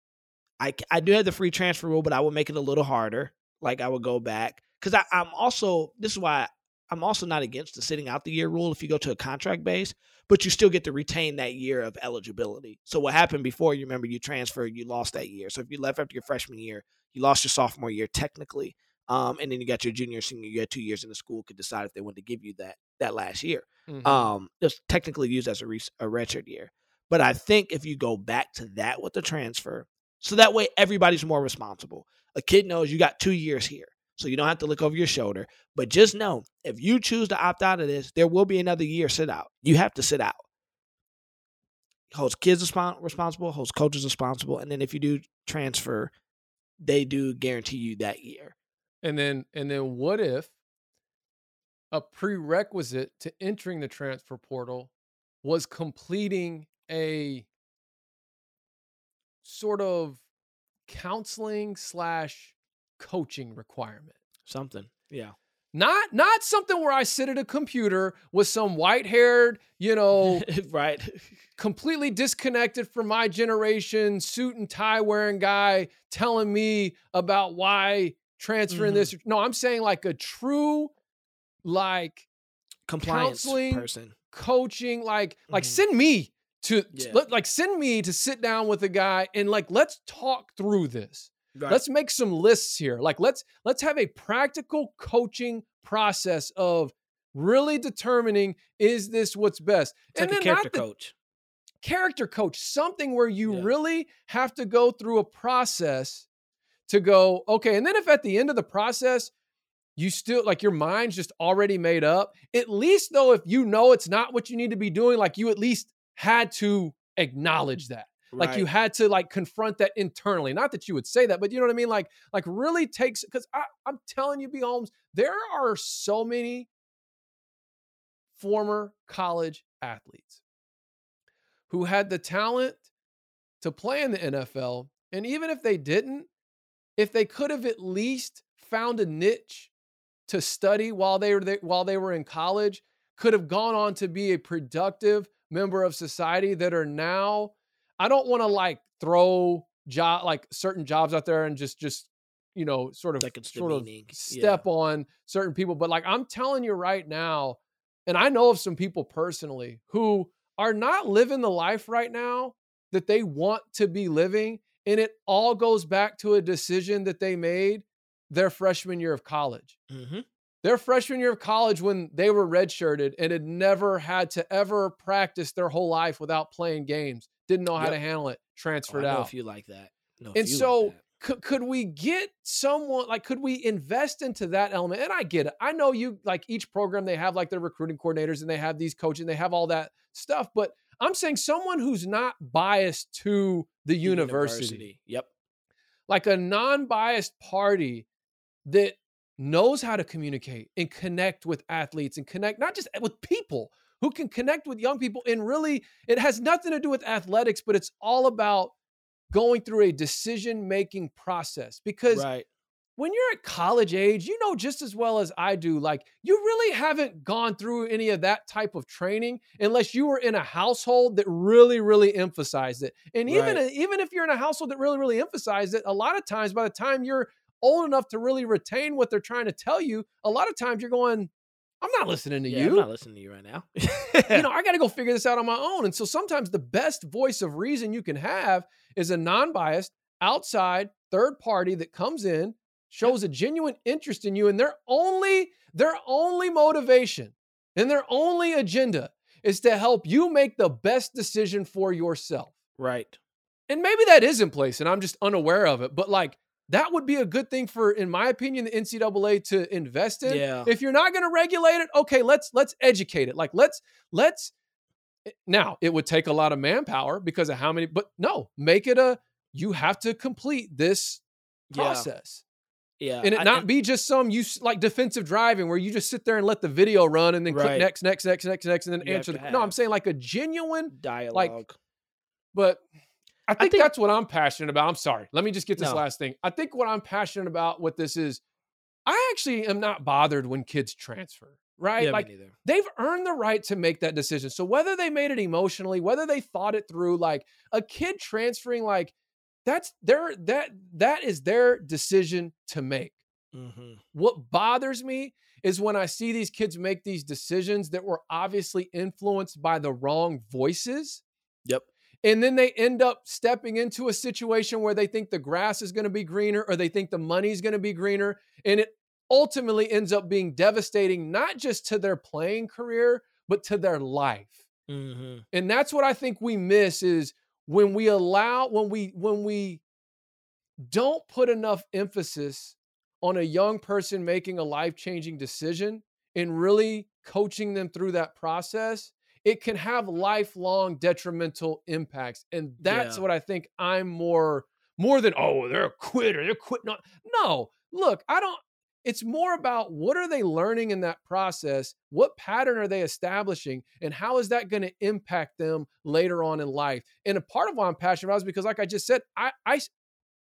I, I do have the free transfer rule but i would make it a little harder. Like i would go back because i'm also this is why i'm also not against the sitting out the year rule if you go to a contract base but you still get to retain that year of eligibility. So what happened before, you remember you transferred, you lost that year. So if you left after your freshman year, you lost your sophomore year technically. Um, and then you got your junior, senior year, two years in the school could decide if they wanted to give you that that last year. Mhm. Um, it's technically used as a, re- a redshirt year. But I think if you go back to that with the transfer, so that way everybody's more responsible. A kid knows you got two years here. So you don't have to look over your shoulder. But just know if you choose to opt out of this, there will be another year sit out. You have to sit out. Holds kids respon- responsible, holds coaches responsible. And then if you do transfer, they do guarantee you that year. And then and then what if a prerequisite to entering the transfer portal was completing a sort of counseling slash coaching requirement? Something. Yeah. Not not something where I sit at a computer with some white-haired, you know, right. completely disconnected from my generation, suit and tie wearing guy telling me about why transferring Mhm. this. No, I'm saying like a true, like Compliance Counseling, person. coaching, like like Mhm. send me to Yeah. like send me to sit down with a guy and like let's talk through this. Right. Let's make some lists here. Like let's let's have a practical coaching process of really determining is this what's best. It's like a then character the- coach. character coach, something where you Yeah. really have to go through a process to go, okay. And then if at the end of the process, you still like your mind's just already made up, at least though, if you know it's not what you need to be doing, like you at least had to acknowledge that. Like you had to like confront that internally. Not that you would say that, but you know what I mean? Like, like really takes because I'm telling you, B Holmes, there are so many former college athletes who had the talent to play in the NFL. And even if they didn't, if they could have at least found a niche to study while they were there, while they were in college, could have gone on to be a productive member of society that are now. I don't want to like throw job like certain jobs out there and just just you know sort of Like sort of demeaning. Yeah. step on certain people, but like I'm telling you right now, and I know of some people personally who are not living the life right now that they want to be living. And it all goes back to a decision that they made their freshman year of college. Mhm. Their freshman year of college, when they were redshirted and had never had to ever practice their whole life without playing games, didn't know how Yep. to handle it, Oh, transferred I know out if you like that. And few like so that. could, could we get someone like could we invest into that element and i get it i know you like each program they have like their recruiting coordinators and they have these coaches and they have all that stuff but i'm saying someone who's not biased to the The university, Yep. like a non-biased party that knows how to communicate and connect with athletes and connect not just eh, with people who can connect with young people and really it has nothing to do with athletics but it's all about going through a decision making process because Right. when you're at college age you know just as well as i do like you really haven't gone through any of that type of training unless you were in a household that really really emphasized it and even Right. even if you're in a household that really really emphasized it a lot of times by the time you're old enough to really retain what they're trying to tell you a lot of times you're going i'm not listening to Yeah, you I'm not listening to you right now. you know, I got to go figure this out on my own. And so sometimes the best voice of reason you can have is a non biased, outside third party that comes in, shows a genuine interest in you, and their only, their only motivation and their only agenda is to help you make the best decision for yourself. right. And maybe that is in place and I'm just unaware of it, but like that would be a good thing for, in my opinion, the NCAA to invest in Yeah. if you're not going to regulate it okay let's let's educate it like let's let's eh, now it would take a lot of manpower because of how many but no make it a you have to complete this process Yeah. and it I- not be just some you like defensive driving where you just sit there and let the video run and then click next next next next next and then You answer the no i'm saying like a genuine dialogue. but I think, think- that's what I'm passionate about. I'm sorry. Let me just get this No. last thing. I think what I'm passionate about with this is I actually am not bothered when kids transfer, right? Yeah, like they've earned the right to make that decision. So whether they made it emotionally, whether they thought it through, like a kid transferring, like that's their that that is their decision to make. hmm What bothers me is when I see these kids make these decisions that were obviously influenced by the wrong voices. Yep. And then they end up stepping into a situation where they think the grass is going to be greener or they think the money's going to be greener. And it ultimately ends up being devastating, not just to their playing career, but to their life. hmm And that's what I think we miss is when we allow, when we, when we don't put enough emphasis on a young person making a life changing decision and really coaching them through that process, it can have lifelong detrimental impacts. And that's Yeah. what I think I'm more more than oh they're a quitter they're quitting on no look i don't it's more about what are they learning in that process what pattern are they establishing and how is that going to impact them later on in life and a part of why i'm passionate about is because like i just said i i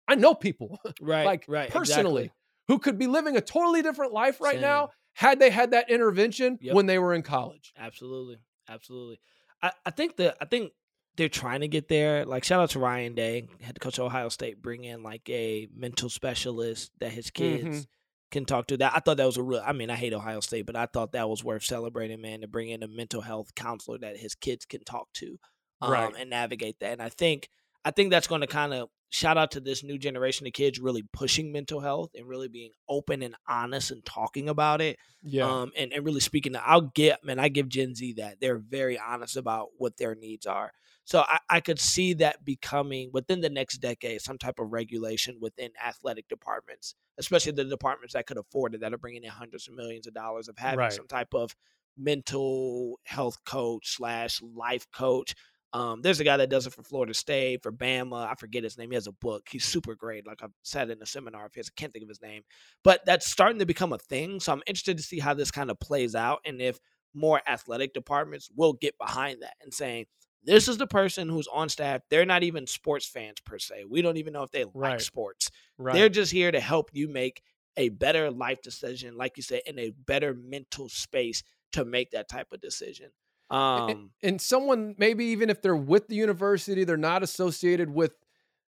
i know people Right. like right. personally exactly. who could be living a totally different life right Same. now had they had that intervention Yep. when they were in college Absolutely. Absolutely. I, I think that I think they're trying to get there. Like shout out to Ryan Day, head coach of Ohio State, bring in like a mental specialist that his kids Mhm. can talk to. That I thought that was a real I mean, I hate Ohio State, but I thought that was worth celebrating, man, to bring in a mental health counselor that his kids can talk to um, Right. and navigate that. And I think I think that's going to kind of shout out to this new generation of kids really pushing mental health and really being open and honest and talking about it yeah um, and, and really speaking to, I'll get, man, I give Gen Z that. They're very honest about what their needs are. So I, I could see that becoming within the next decade some type of regulation within athletic departments, especially the departments that could afford it, that are bringing in hundreds of millions of dollars of having Right. some type of mental health coach slash life coach. Um, there's a guy that does it for Florida State, for Bama. I forget his name. He has a book. He's super great. Like I've sat in a seminar of his. I can't think of his name but that's starting to become a thing. So I'm interested to see how this kind of plays out and if more athletic departments will get behind that and saying, this is the person who's on staff. They're not even sports fans per se. We don't even know if they like Right. sports. right They're just here to help you make a better life decision, like you said, in a better mental space to make that type of decision. Um, and someone maybe even if they're with the university they're not associated with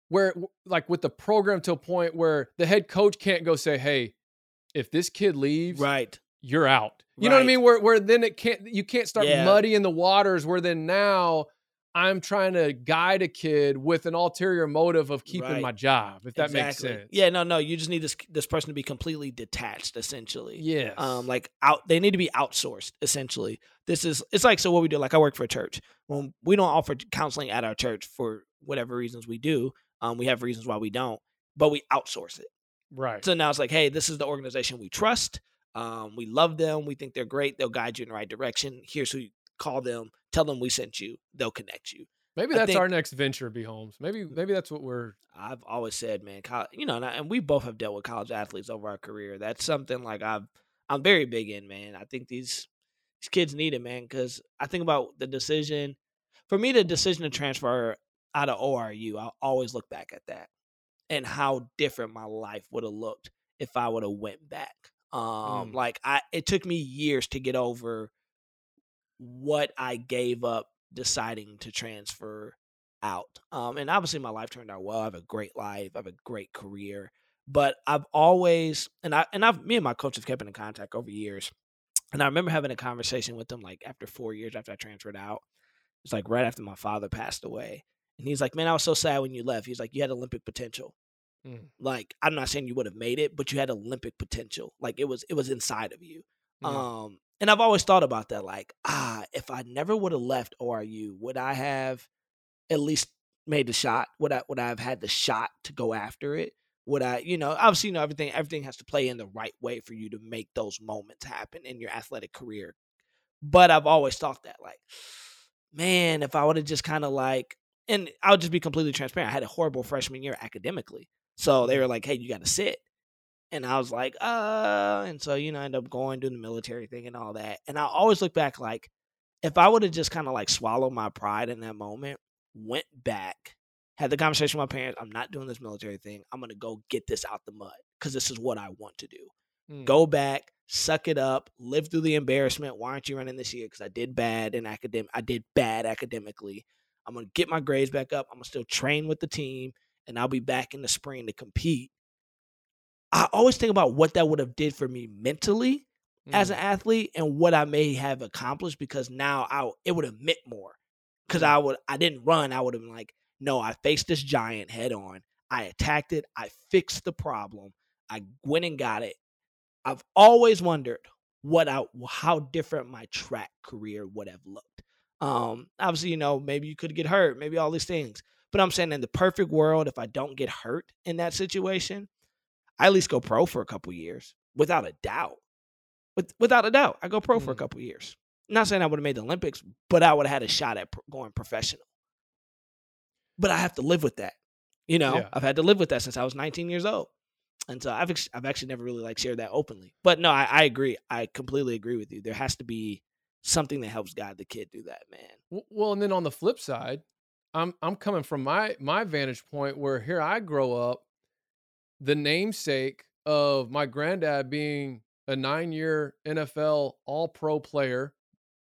where like with the program to a point where the head coach can't go say hey if this kid leaves right. you're out you know what i mean where where then it can't you can't start Yeah. muddying the waters where then now i'm trying to guide a kid with an ulterior motive of keeping Right. my job if that makes sense Yeah, no, no. You just need this this person to be completely detached, essentially. Yeah. um like out they need to be outsourced essentially this is it's like so what we do like i work for a church when we don't offer counseling at our church for whatever reasons we do um we have reasons why we don't but we outsource it right so now it's like hey this is the organization we trust um we love them we think they're great they'll guide you in the right direction here's who you call them tell them we sent you they'll connect you maybe that's think- our next venture B Holmes maybe maybe that's what we're I've always said, man, college, you know, and, I, and we both have dealt with college athletes over our career. That's something like I've I'm very big in, man. I think these these kids need it, man, because I think about the decision. For me, the decision to transfer out of ORU, I'll always look back at that and how different my life would have looked if I would have went back. Um, Mm. like I, it took me years to get over what I gave up deciding to transfer out. Um, and obviously my life turned out well. I have a great life. I have a great career. But I've always and I and I've me and my coach have kept in contact over years. And I remember having a conversation with him like after four years after I transferred out. It's like right after my father passed away. And he's like, Man, I was so sad when you left. He's like, You had Olympic potential. Mm. Like, I'm not saying you would have made it, but you had Olympic potential. Like it was it was inside of you. Mm. Um, and I've always thought about that, like, ah, if I never would have left ORU, would I have at least made the shot? Would I would I have had the shot to go after it? Would I, you know, obviously, you know, everything everything has to play in the right way for you to make those moments happen in your athletic career. But I've always thought that, like, man, if I would have just kind of like, and I'll just be completely transparent. I had a horrible freshman year academically, so they were like, "Hey, you got to sit," and I was like, "Uh," and so you know, I ended up going doing the military thing and all that. And I always look back like, if I would have just kind of like swallowed my pride in that moment, went back, Had the conversation with my parents. I'm not doing this military thing. I'm gonna go get this out the mud because this is what I want to do. Mm. Go back, suck it up, live through the embarrassment. Why aren't you running this year? Because I did bad in academic. I did bad academically. I'm gonna get my grades back up. I'm gonna still train with the team, and I'll be back in the spring to compete. I always think about what that would have did for me mentally as Mm. an athlete and what I may have accomplished because now I it would have meant more. Because Mm. I would I didn't run. I would have been like, no, I faced this giant head on. I attacked it. I fixed the problem. I went and got it. I've always wondered what I how different my track career would have looked. Um, obviously, you know, maybe you could get hurt, maybe all these things. But I'm saying in the perfect world, if I don't get hurt in that situation, I at least go pro for a couple years, without a doubt. With, without a doubt, I go pro for a Mm. couple years. not saying I would have made the Olympics, but I would have had a shot at going professional. But I have to live with that. You know, Yeah. I've had to live with that since I was 19 years old. And so I've ex- I've actually never really like shared that openly. But no, I, I agree. I completely agree with you. There has to be something that helps guide the kid do that, man. Well, and then on the flip side, I'm I'm coming from my my vantage point where here I grow up, the namesake of my granddad being a nine-year NFL All-Pro player,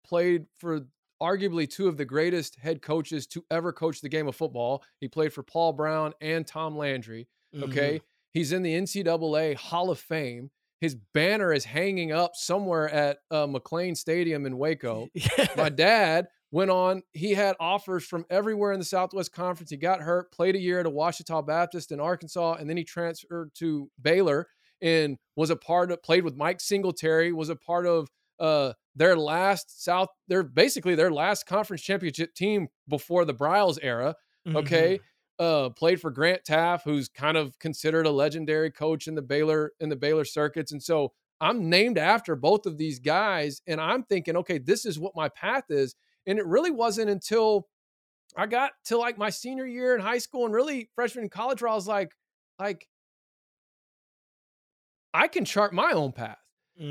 played for arguably two of the greatest head coaches to ever coach the game of football. He played for Paul Brown and Tom Landry. Okay. He's in the NCAA Hall of Fame. His banner is hanging up somewhere at uh, McLane Stadium in Waco. My dad went on, he had offers from everywhere in the Southwest Conference. He got hurt, played a year at a Ouachita Baptist in Arkansas, and then he transferred to Baylor and was a part of, played with Mike Singletary, was a part of uh, their last South, their basically their last conference championship team before the Briles era okay? Uh played for Grant Teaff who's kind of considered a legendary coach in the baylor in the baylor circuits and so i'm named after both of these guys and i'm thinking okay this is what my path is and it really wasn't until i got to like my senior year in high school and really freshman in college where i was like like i can chart my own path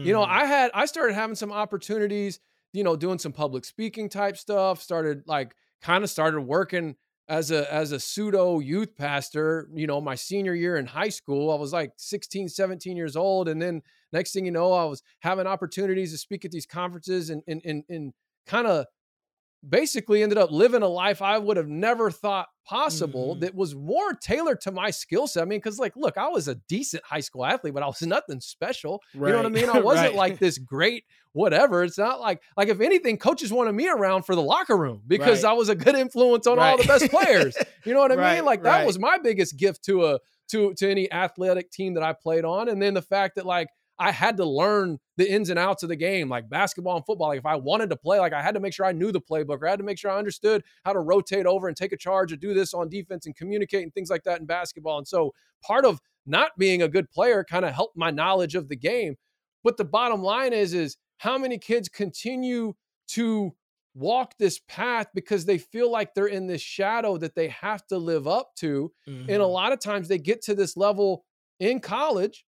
you know Mhm. i had i started having some opportunities you know doing some public speaking type stuff started like kind of started working as a as a pseudo youth pastor you know my senior year in high school i was like 16 17 years old and then next thing you know i was having opportunities to speak at these conferences and and and, and kind of basically ended up living a life I would have never thought possible Mhm. that was more tailored to my skill set. I mean, because like, look, I was a decent high school athlete, but I was nothing special. You know what I mean? I wasn't Right. like this great whatever. It's not like like if anything, coaches wanted me around for the locker room because Right. I was a good influence on all the best players. You know what I Right, mean? Like that right. was my biggest gift to a to to any athletic team that I played on. And then the fact that like I had to learn the ins and outs of the game, like basketball and football. Like if I wanted to play, like I had to make sure I knew the playbook, or I had to make sure I understood how to rotate over and take a charge or do this on defense and communicate and things like that in basketball. And so part of not being a good player kind of helped my knowledge of the game. But the bottom line is, is how many kids continue to walk this path because they feel like they're in this shadow that they have to live up to. And a Mhm. lot of times they get to this level in college,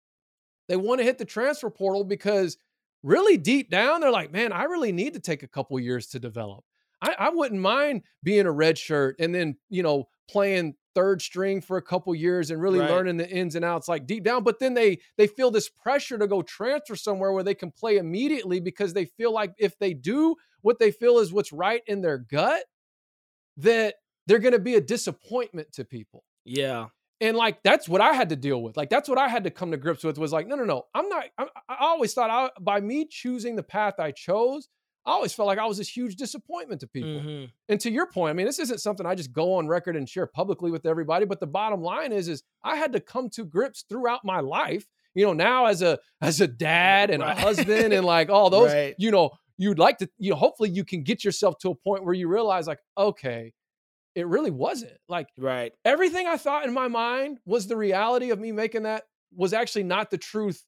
they want to hit the transfer portal because really deep down, they're like, man, I really need to take a couple years to develop. I, I wouldn't mind being a red shirt and then, you know, playing third string for a couple years and really Right. learning the ins and outs like deep down. But then they they feel this pressure to go transfer somewhere where they can play immediately because they feel like if they do what they feel is what's right in their gut, that they're going to be a disappointment to people. yeah. And like that's what I had to deal with. Like that's what I had to come to grips with was like, no, no, no. I'm not. I, I always thought I, by me choosing the path I chose, I always felt like I was this huge disappointment to people. Mhm. And to your point, I mean, this isn't something I just go on record and share publicly with everybody. But the bottom line is, is I had to come to grips throughout my life. You know, now as a as a dad and Right. a husband and like all those, Right. you know, you'd like to, you know, hopefully you can get yourself to a point where you realize like, okay, it really wasn't like Right. everything I thought in my mind was the reality of me making that was actually not the truth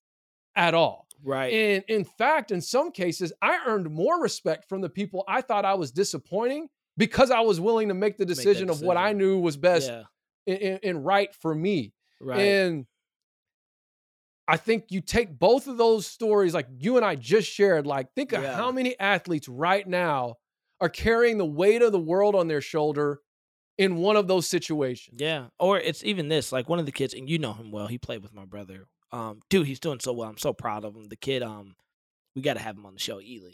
at all. Right. And in fact, in some cases, I earned more respect from the people I thought I was disappointing because I was willing to make the that decision of what I knew was best yeah. and, and- and right for me. Right. And I think you take both of those stories, like you and I just shared, like think of Yeah. how many athletes right now are carrying the weight of the world on their shoulder in one of those situations. Yeah. Or it's even this, like one of the kids, and you know him well. He played with my brother. Um, dude, he's doing so well. I'm so proud of him. The kid, um, we got to have him on the show, Ely.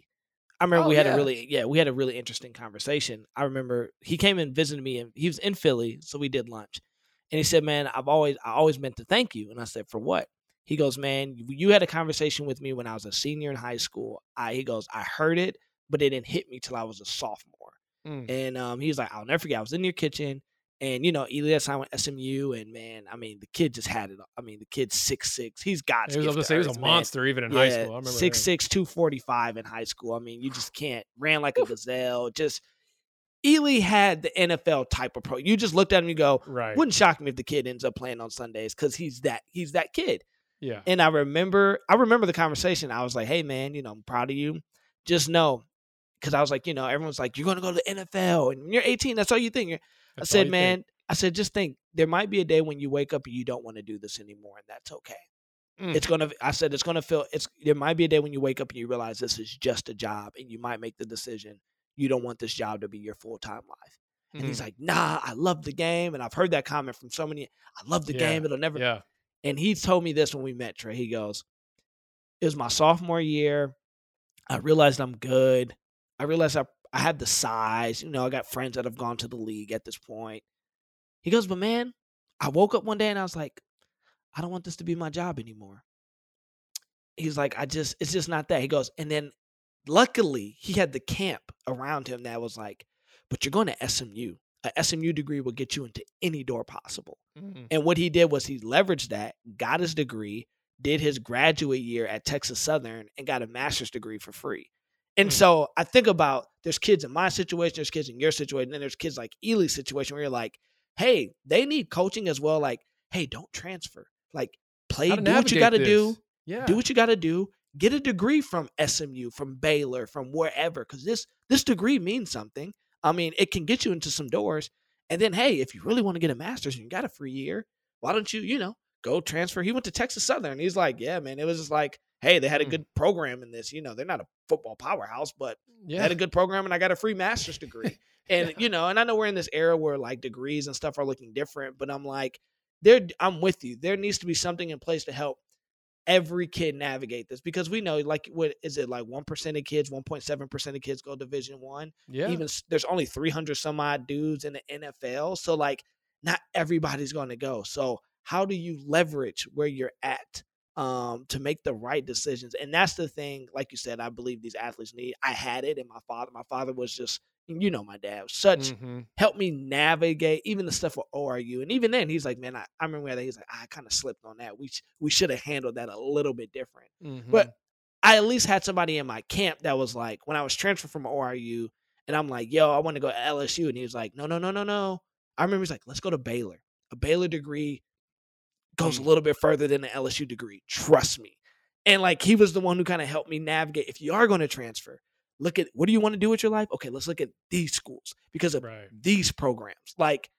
I remember Oh, we had yeah. a really, yeah, we had a really interesting conversation. I remember he came and visited me, and he was in Philly, so we did lunch. And he said, "Man, I've always, I always meant to thank you." And I said, "For what?" He goes, "Man, you- you had a conversation with me when I was a senior in high school. I, he goes, I heard it, but it didn't hit me till I was a sophomore." Mm. And um, he was like, I'll never forget. I was in your kitchen, and you know, Elias signed with SMU, and man, I mean, the kid just had it. I mean, the kid's six six. He's God's He was, I gonna say he was a man. monster even in high school. I remember six six two forty five in high school. I mean, you just can't ran like a gazelle. Just Ely had the NFL type of pro. You just looked at him, and you go, Right. wouldn't shock me if the kid ends up playing on Sundays because he's that he's that kid. Yeah. And I remember, I remember the conversation. I was like, "Hey, man, you know, I'm proud of you. Just know, because I was like, you know, everyone's like, you're going to go to the NFL, and when you're 18, that's all you think. That's I said, man, think. I said, just think there might be a day when you wake up and you don't want to do this anymore, and that's okay. Mm. It's gonna. I said it's gonna feel. It's there might be a day when you wake up and you realize this is just a job, and you might make the decision you don't want this job to be your full time life. And he's Mhm. like, Nah, I love the game, and I've heard that comment from so many. I love the Yeah, game. It'll never. Yeah. And he told me this when we met Trey. He goes, It was my sophomore year. I realized I'm good. I realized I, I have the size. You know, I got friends that have gone to the league at this point. He goes, But man, I woke up one day and I was like, I don't want this to be my job anymore. He's like, I just, it's just not that. He goes, and then luckily he had the camp around him that was like, but you're going to SMU. A SMU degree will get you into any door possible. Mhm. And what he did was he leveraged that, got his degree, did his graduate year at Texas Southern, and got a master's degree for free. And Mm. so I think about there's kids in my situation, there's kids in your situation, and then there's kids like Ely's situation where you're like, hey, they need coaching as well. Like, hey, don't transfer. Like, play, do what you got to do Yeah. do what you got to do get a degree from smu from baylor from wherever because this this degree means something i mean it can get you into some doors and then hey if you really want to get a master's and you got a free year why don't you you know go transfer he went to texas southern he's like yeah man it was just like hey they had a Mm. good program in this you know they're not a football powerhouse but they had a good program and I got a free master's degree. And you know, and I know we're in this era where like degrees and stuff are looking different, but I'm like, there I'm with you. There needs to be something in place to help every kid navigate this because we know like what is it like 1% of kids 1.7% of kids go division 1 yeah. even there's only 300 some odd dudes in the NFL so like not everybody's going to go so how do you leverage where you're at um to make the right decisions and that's the thing like you said I believe these athletes need I had it and my father my father was just you know my dad was such Mhm. helped me navigate even the stuff with ORU. And even then, he's like, man, I, I remember that he's like, I kind of slipped on that. We we should have handled that a little bit different. Mhm. But I at least had somebody in my camp that was like, when I was transferred from ORU, and I'm like, yo, I want to go to LSU, and he was like, no, no, no, no, no. I remember he's like, let's go to Baylor. A Baylor degree goes a Mm. little bit further than an LSU degree. Trust me. And like he was the one who kind of helped me navigate. If you are going to transfer, look at what do you want to do with your life? Okay, let's look at these schools because of Right. these programs. Like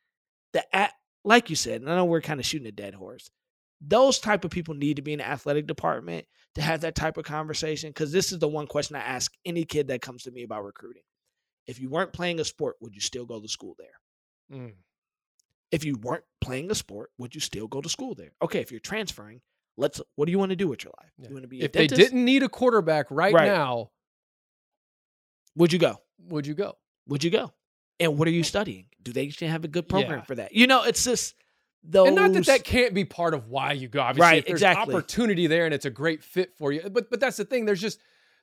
the at, like you said, and I know we're kind of shooting a dead horse. Those type of people need to be in the athletic department to have that type of conversation. Because this is the one question I ask any kid that comes to me about recruiting. If you weren't playing a sport, would you still go to school there? Mm. If you weren't playing a sport, would you still go to school there? Okay, if you're transferring, let's. What do you want to do with your life? Yeah. You want to be a If they dentist? didn't need a quarterback right, Right. now, would you go? would you go? Would you go? And what are you eh studying? Do they have a good program Yeah. for that? You know, it's just those. And not that that can't be part of why you go. Obviously, Right, if there's exactly. opportunity there and it's a great fit for you. But but that's the thing. There's just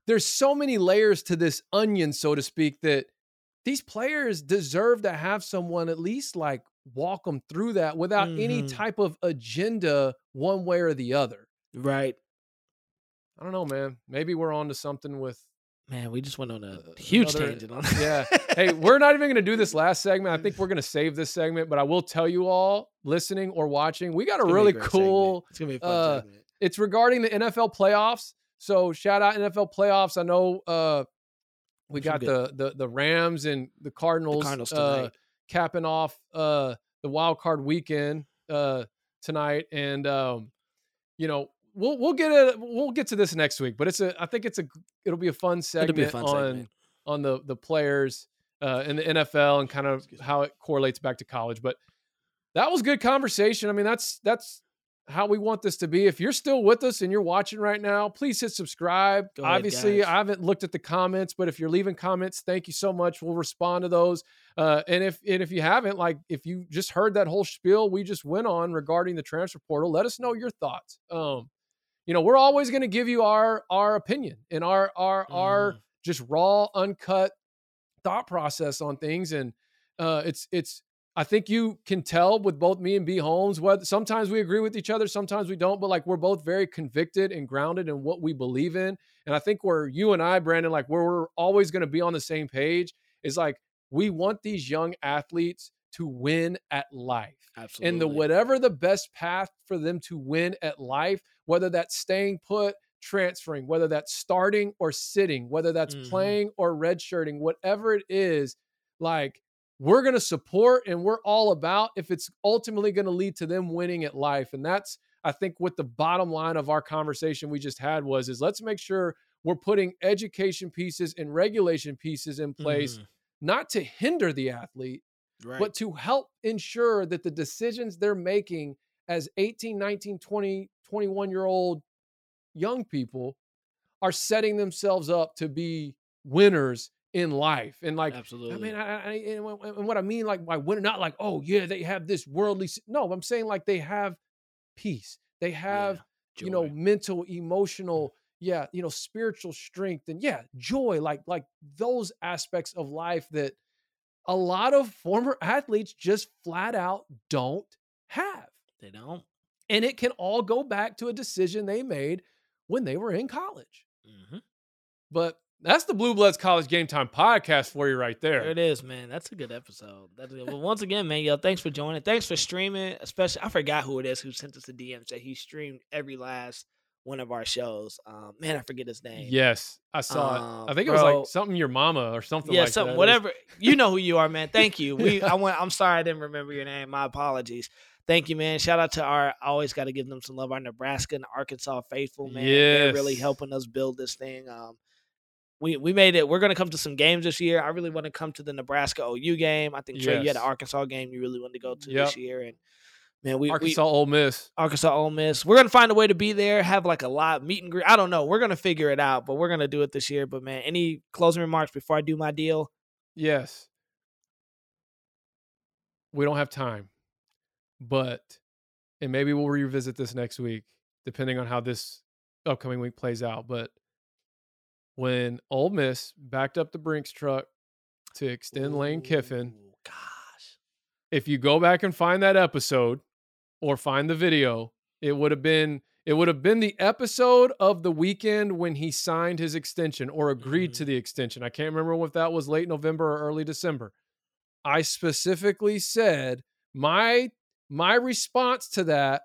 there's so many layers to this onion, so to speak, that these players deserve to have someone at least like walk them through that without any Mhm. type of agenda one way or the other. right. I don't know, man. Maybe we're on to something with Man, we just went on a huge another- tangent on yeah. Hey, we're not even going to do this last segment. I think we're going to save this segment, but I will tell you all listening or watching, we got a really great cool segment. It's gonna be a fun uh, segment. it's regarding the NFL playoffs. So shout out NFL playoffs. I know uh we got the the the Rams and the Cardinals, Cardinals uh. Capping off uh the wild card weekend uh tonight and um you know we'll we'll get it we'll get to this next week but it's a I think it's a it'll be a fun segment, a fun on segment. on the the players uh, in the NFL and kind of how it correlates back to college. But that was good conversation. I mean, that's that's how we want this to be. If you're still with us and you're watching right now, please hit subscribe. Ahead, Obviously, guys. I haven't looked at the comments, but if you're leaving comments, thank you so much. We'll respond to those. Uh, and if and if you haven't, like if you just heard that whole spiel we just went on regarding the transfer portal, let us know your thoughts. Um, you know, we're always going to give you our our opinion and our our our Mm. just raw, uncut thought process on things. And uh, it's it's I think you can tell with both me and B Holmes whether sometimes we agree with each other, sometimes we don't, but like we're both very convicted and grounded in what we believe in. And I think where you and I, Brandon, like where we're always going to be on the same page is like we want these young athletes to win at life Absolutely. and the whatever the best path for them to win at life, whether that's staying put, transferring, whether that's starting or sitting, whether that's Mhm. playing or redshirting, whatever it is, like we're going to support and we're all about if it's ultimately going to lead to them winning at life. And that's, I think, what the bottom line of our conversation we just had was is let's make sure we're putting education pieces and regulation pieces in place, Mhm. not to hinder the athlete, Right. but to help ensure that the decisions they're making as 18, 19, 20, 21 year old young people are setting themselves up to be winners in life. And like, Absolutely. I mean, I, I, and what- I mean, like, by winner, not like, oh, yeah, they have this worldly. No, I'm saying like they have peace. They have, you know, mental, emotional, yeah, you know, spiritual strength and yeah, joy, like like those aspects of life that a lot of former athletes just flat out don't have. they don't. And it can all go back to a decision they made when they were in college. hmm But that's the Blue Bloods College Game Time podcast for you right There there. it is, man. That's a good episode. That's good. Well, once again, man, yo, thanks for joining. Thanks for streaming. Especially, I forgot who it is who sent us a DM said he streamed every last one of our shows. Um, man, I forget his name. Yes, I saw Um, it. I think it was like something your mama or something yeah, like something, that. whatever. You know who you are, man. Thank you. We, I went. I'm sorry I didn't remember your name. My apologies. Thank you, man. Shout out to our. I always got to give them some love. Our Nebraska and Arkansas faithful, man. They're really helping us build this thing. Um, we we made it. We're gonna come to some games this year. I really want to come to the Nebraska OU game. I think Trey, you had Yes. an Arkansas game you really wanted to go to Yep. this year, and man, we Arkansas we, Ole Miss. Arkansas Ole Miss. We're gonna find a way to be there. Have like a live meet and greet. I don't know. We're gonna figure it out, but we're gonna do it this year. But man, any closing remarks before I do my deal? Yes. We don't have time, but, and maybe we'll revisit this next week, depending on how this upcoming week plays out. But when Ole Miss backed up the Brinks truck to extend Lane Kiffin, Gosh. if you go back and find that episode or find the video, it would have been it would have been the episode of the weekend when he signed his extension or agreed to mm-hmm. the extension. I can't remember if that was late November or early December. I specifically said my my response to that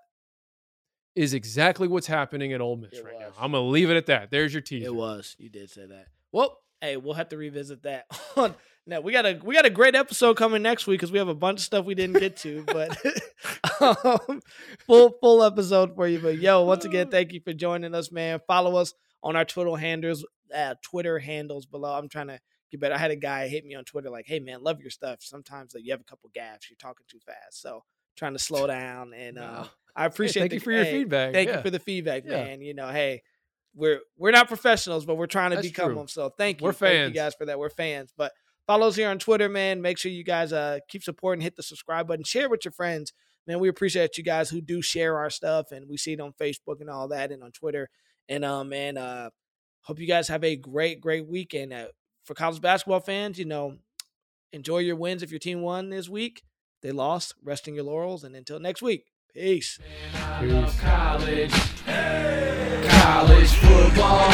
is exactly what's happening at Ole Miss It right was. now. I'm gonna leave it at that. There's your teaser. It was. You did say that. Well, hey, we'll have to revisit that. now we got a we got a great episode coming next week because we have a bunch of stuff we didn't get to, but um, full full episode for you. But yo, once again, thank you for joining us, man. Follow us on our Twitter handles, uh, Twitter handles below. I'm trying to get better. I had a guy hit me on Twitter like, "Hey, man, love your stuff. Sometimes like, you have a couple gaps. You're talking too fast." So trying to slow down, and uh, No. I appreciate. thank the- you for your hey, feedback. Thank Yeah. you for the feedback, Yeah. man. You know, hey, we're we're not professionals, but we're trying to That's become true. them. So thank you, We're Thank fans. you guys for that. We're fans, but follow us here on Twitter, man. Make sure you guys uh keep supporting, hit the subscribe button, share with your friends, man. We appreciate you guys who do share our stuff, and we see it on Facebook and all that, and on Twitter. And um, man, uh, hope you guys have a great, great weekend. Uh, for college basketball fans, you know, enjoy your wins if your team won this week. They lost, resting your laurels, and until next week, Peace. Peace. College, college football.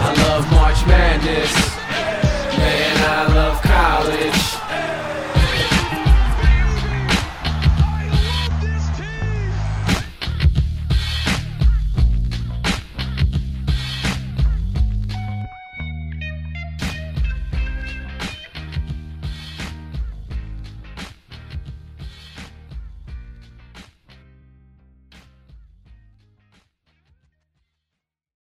I love March Madness. Man, I love college.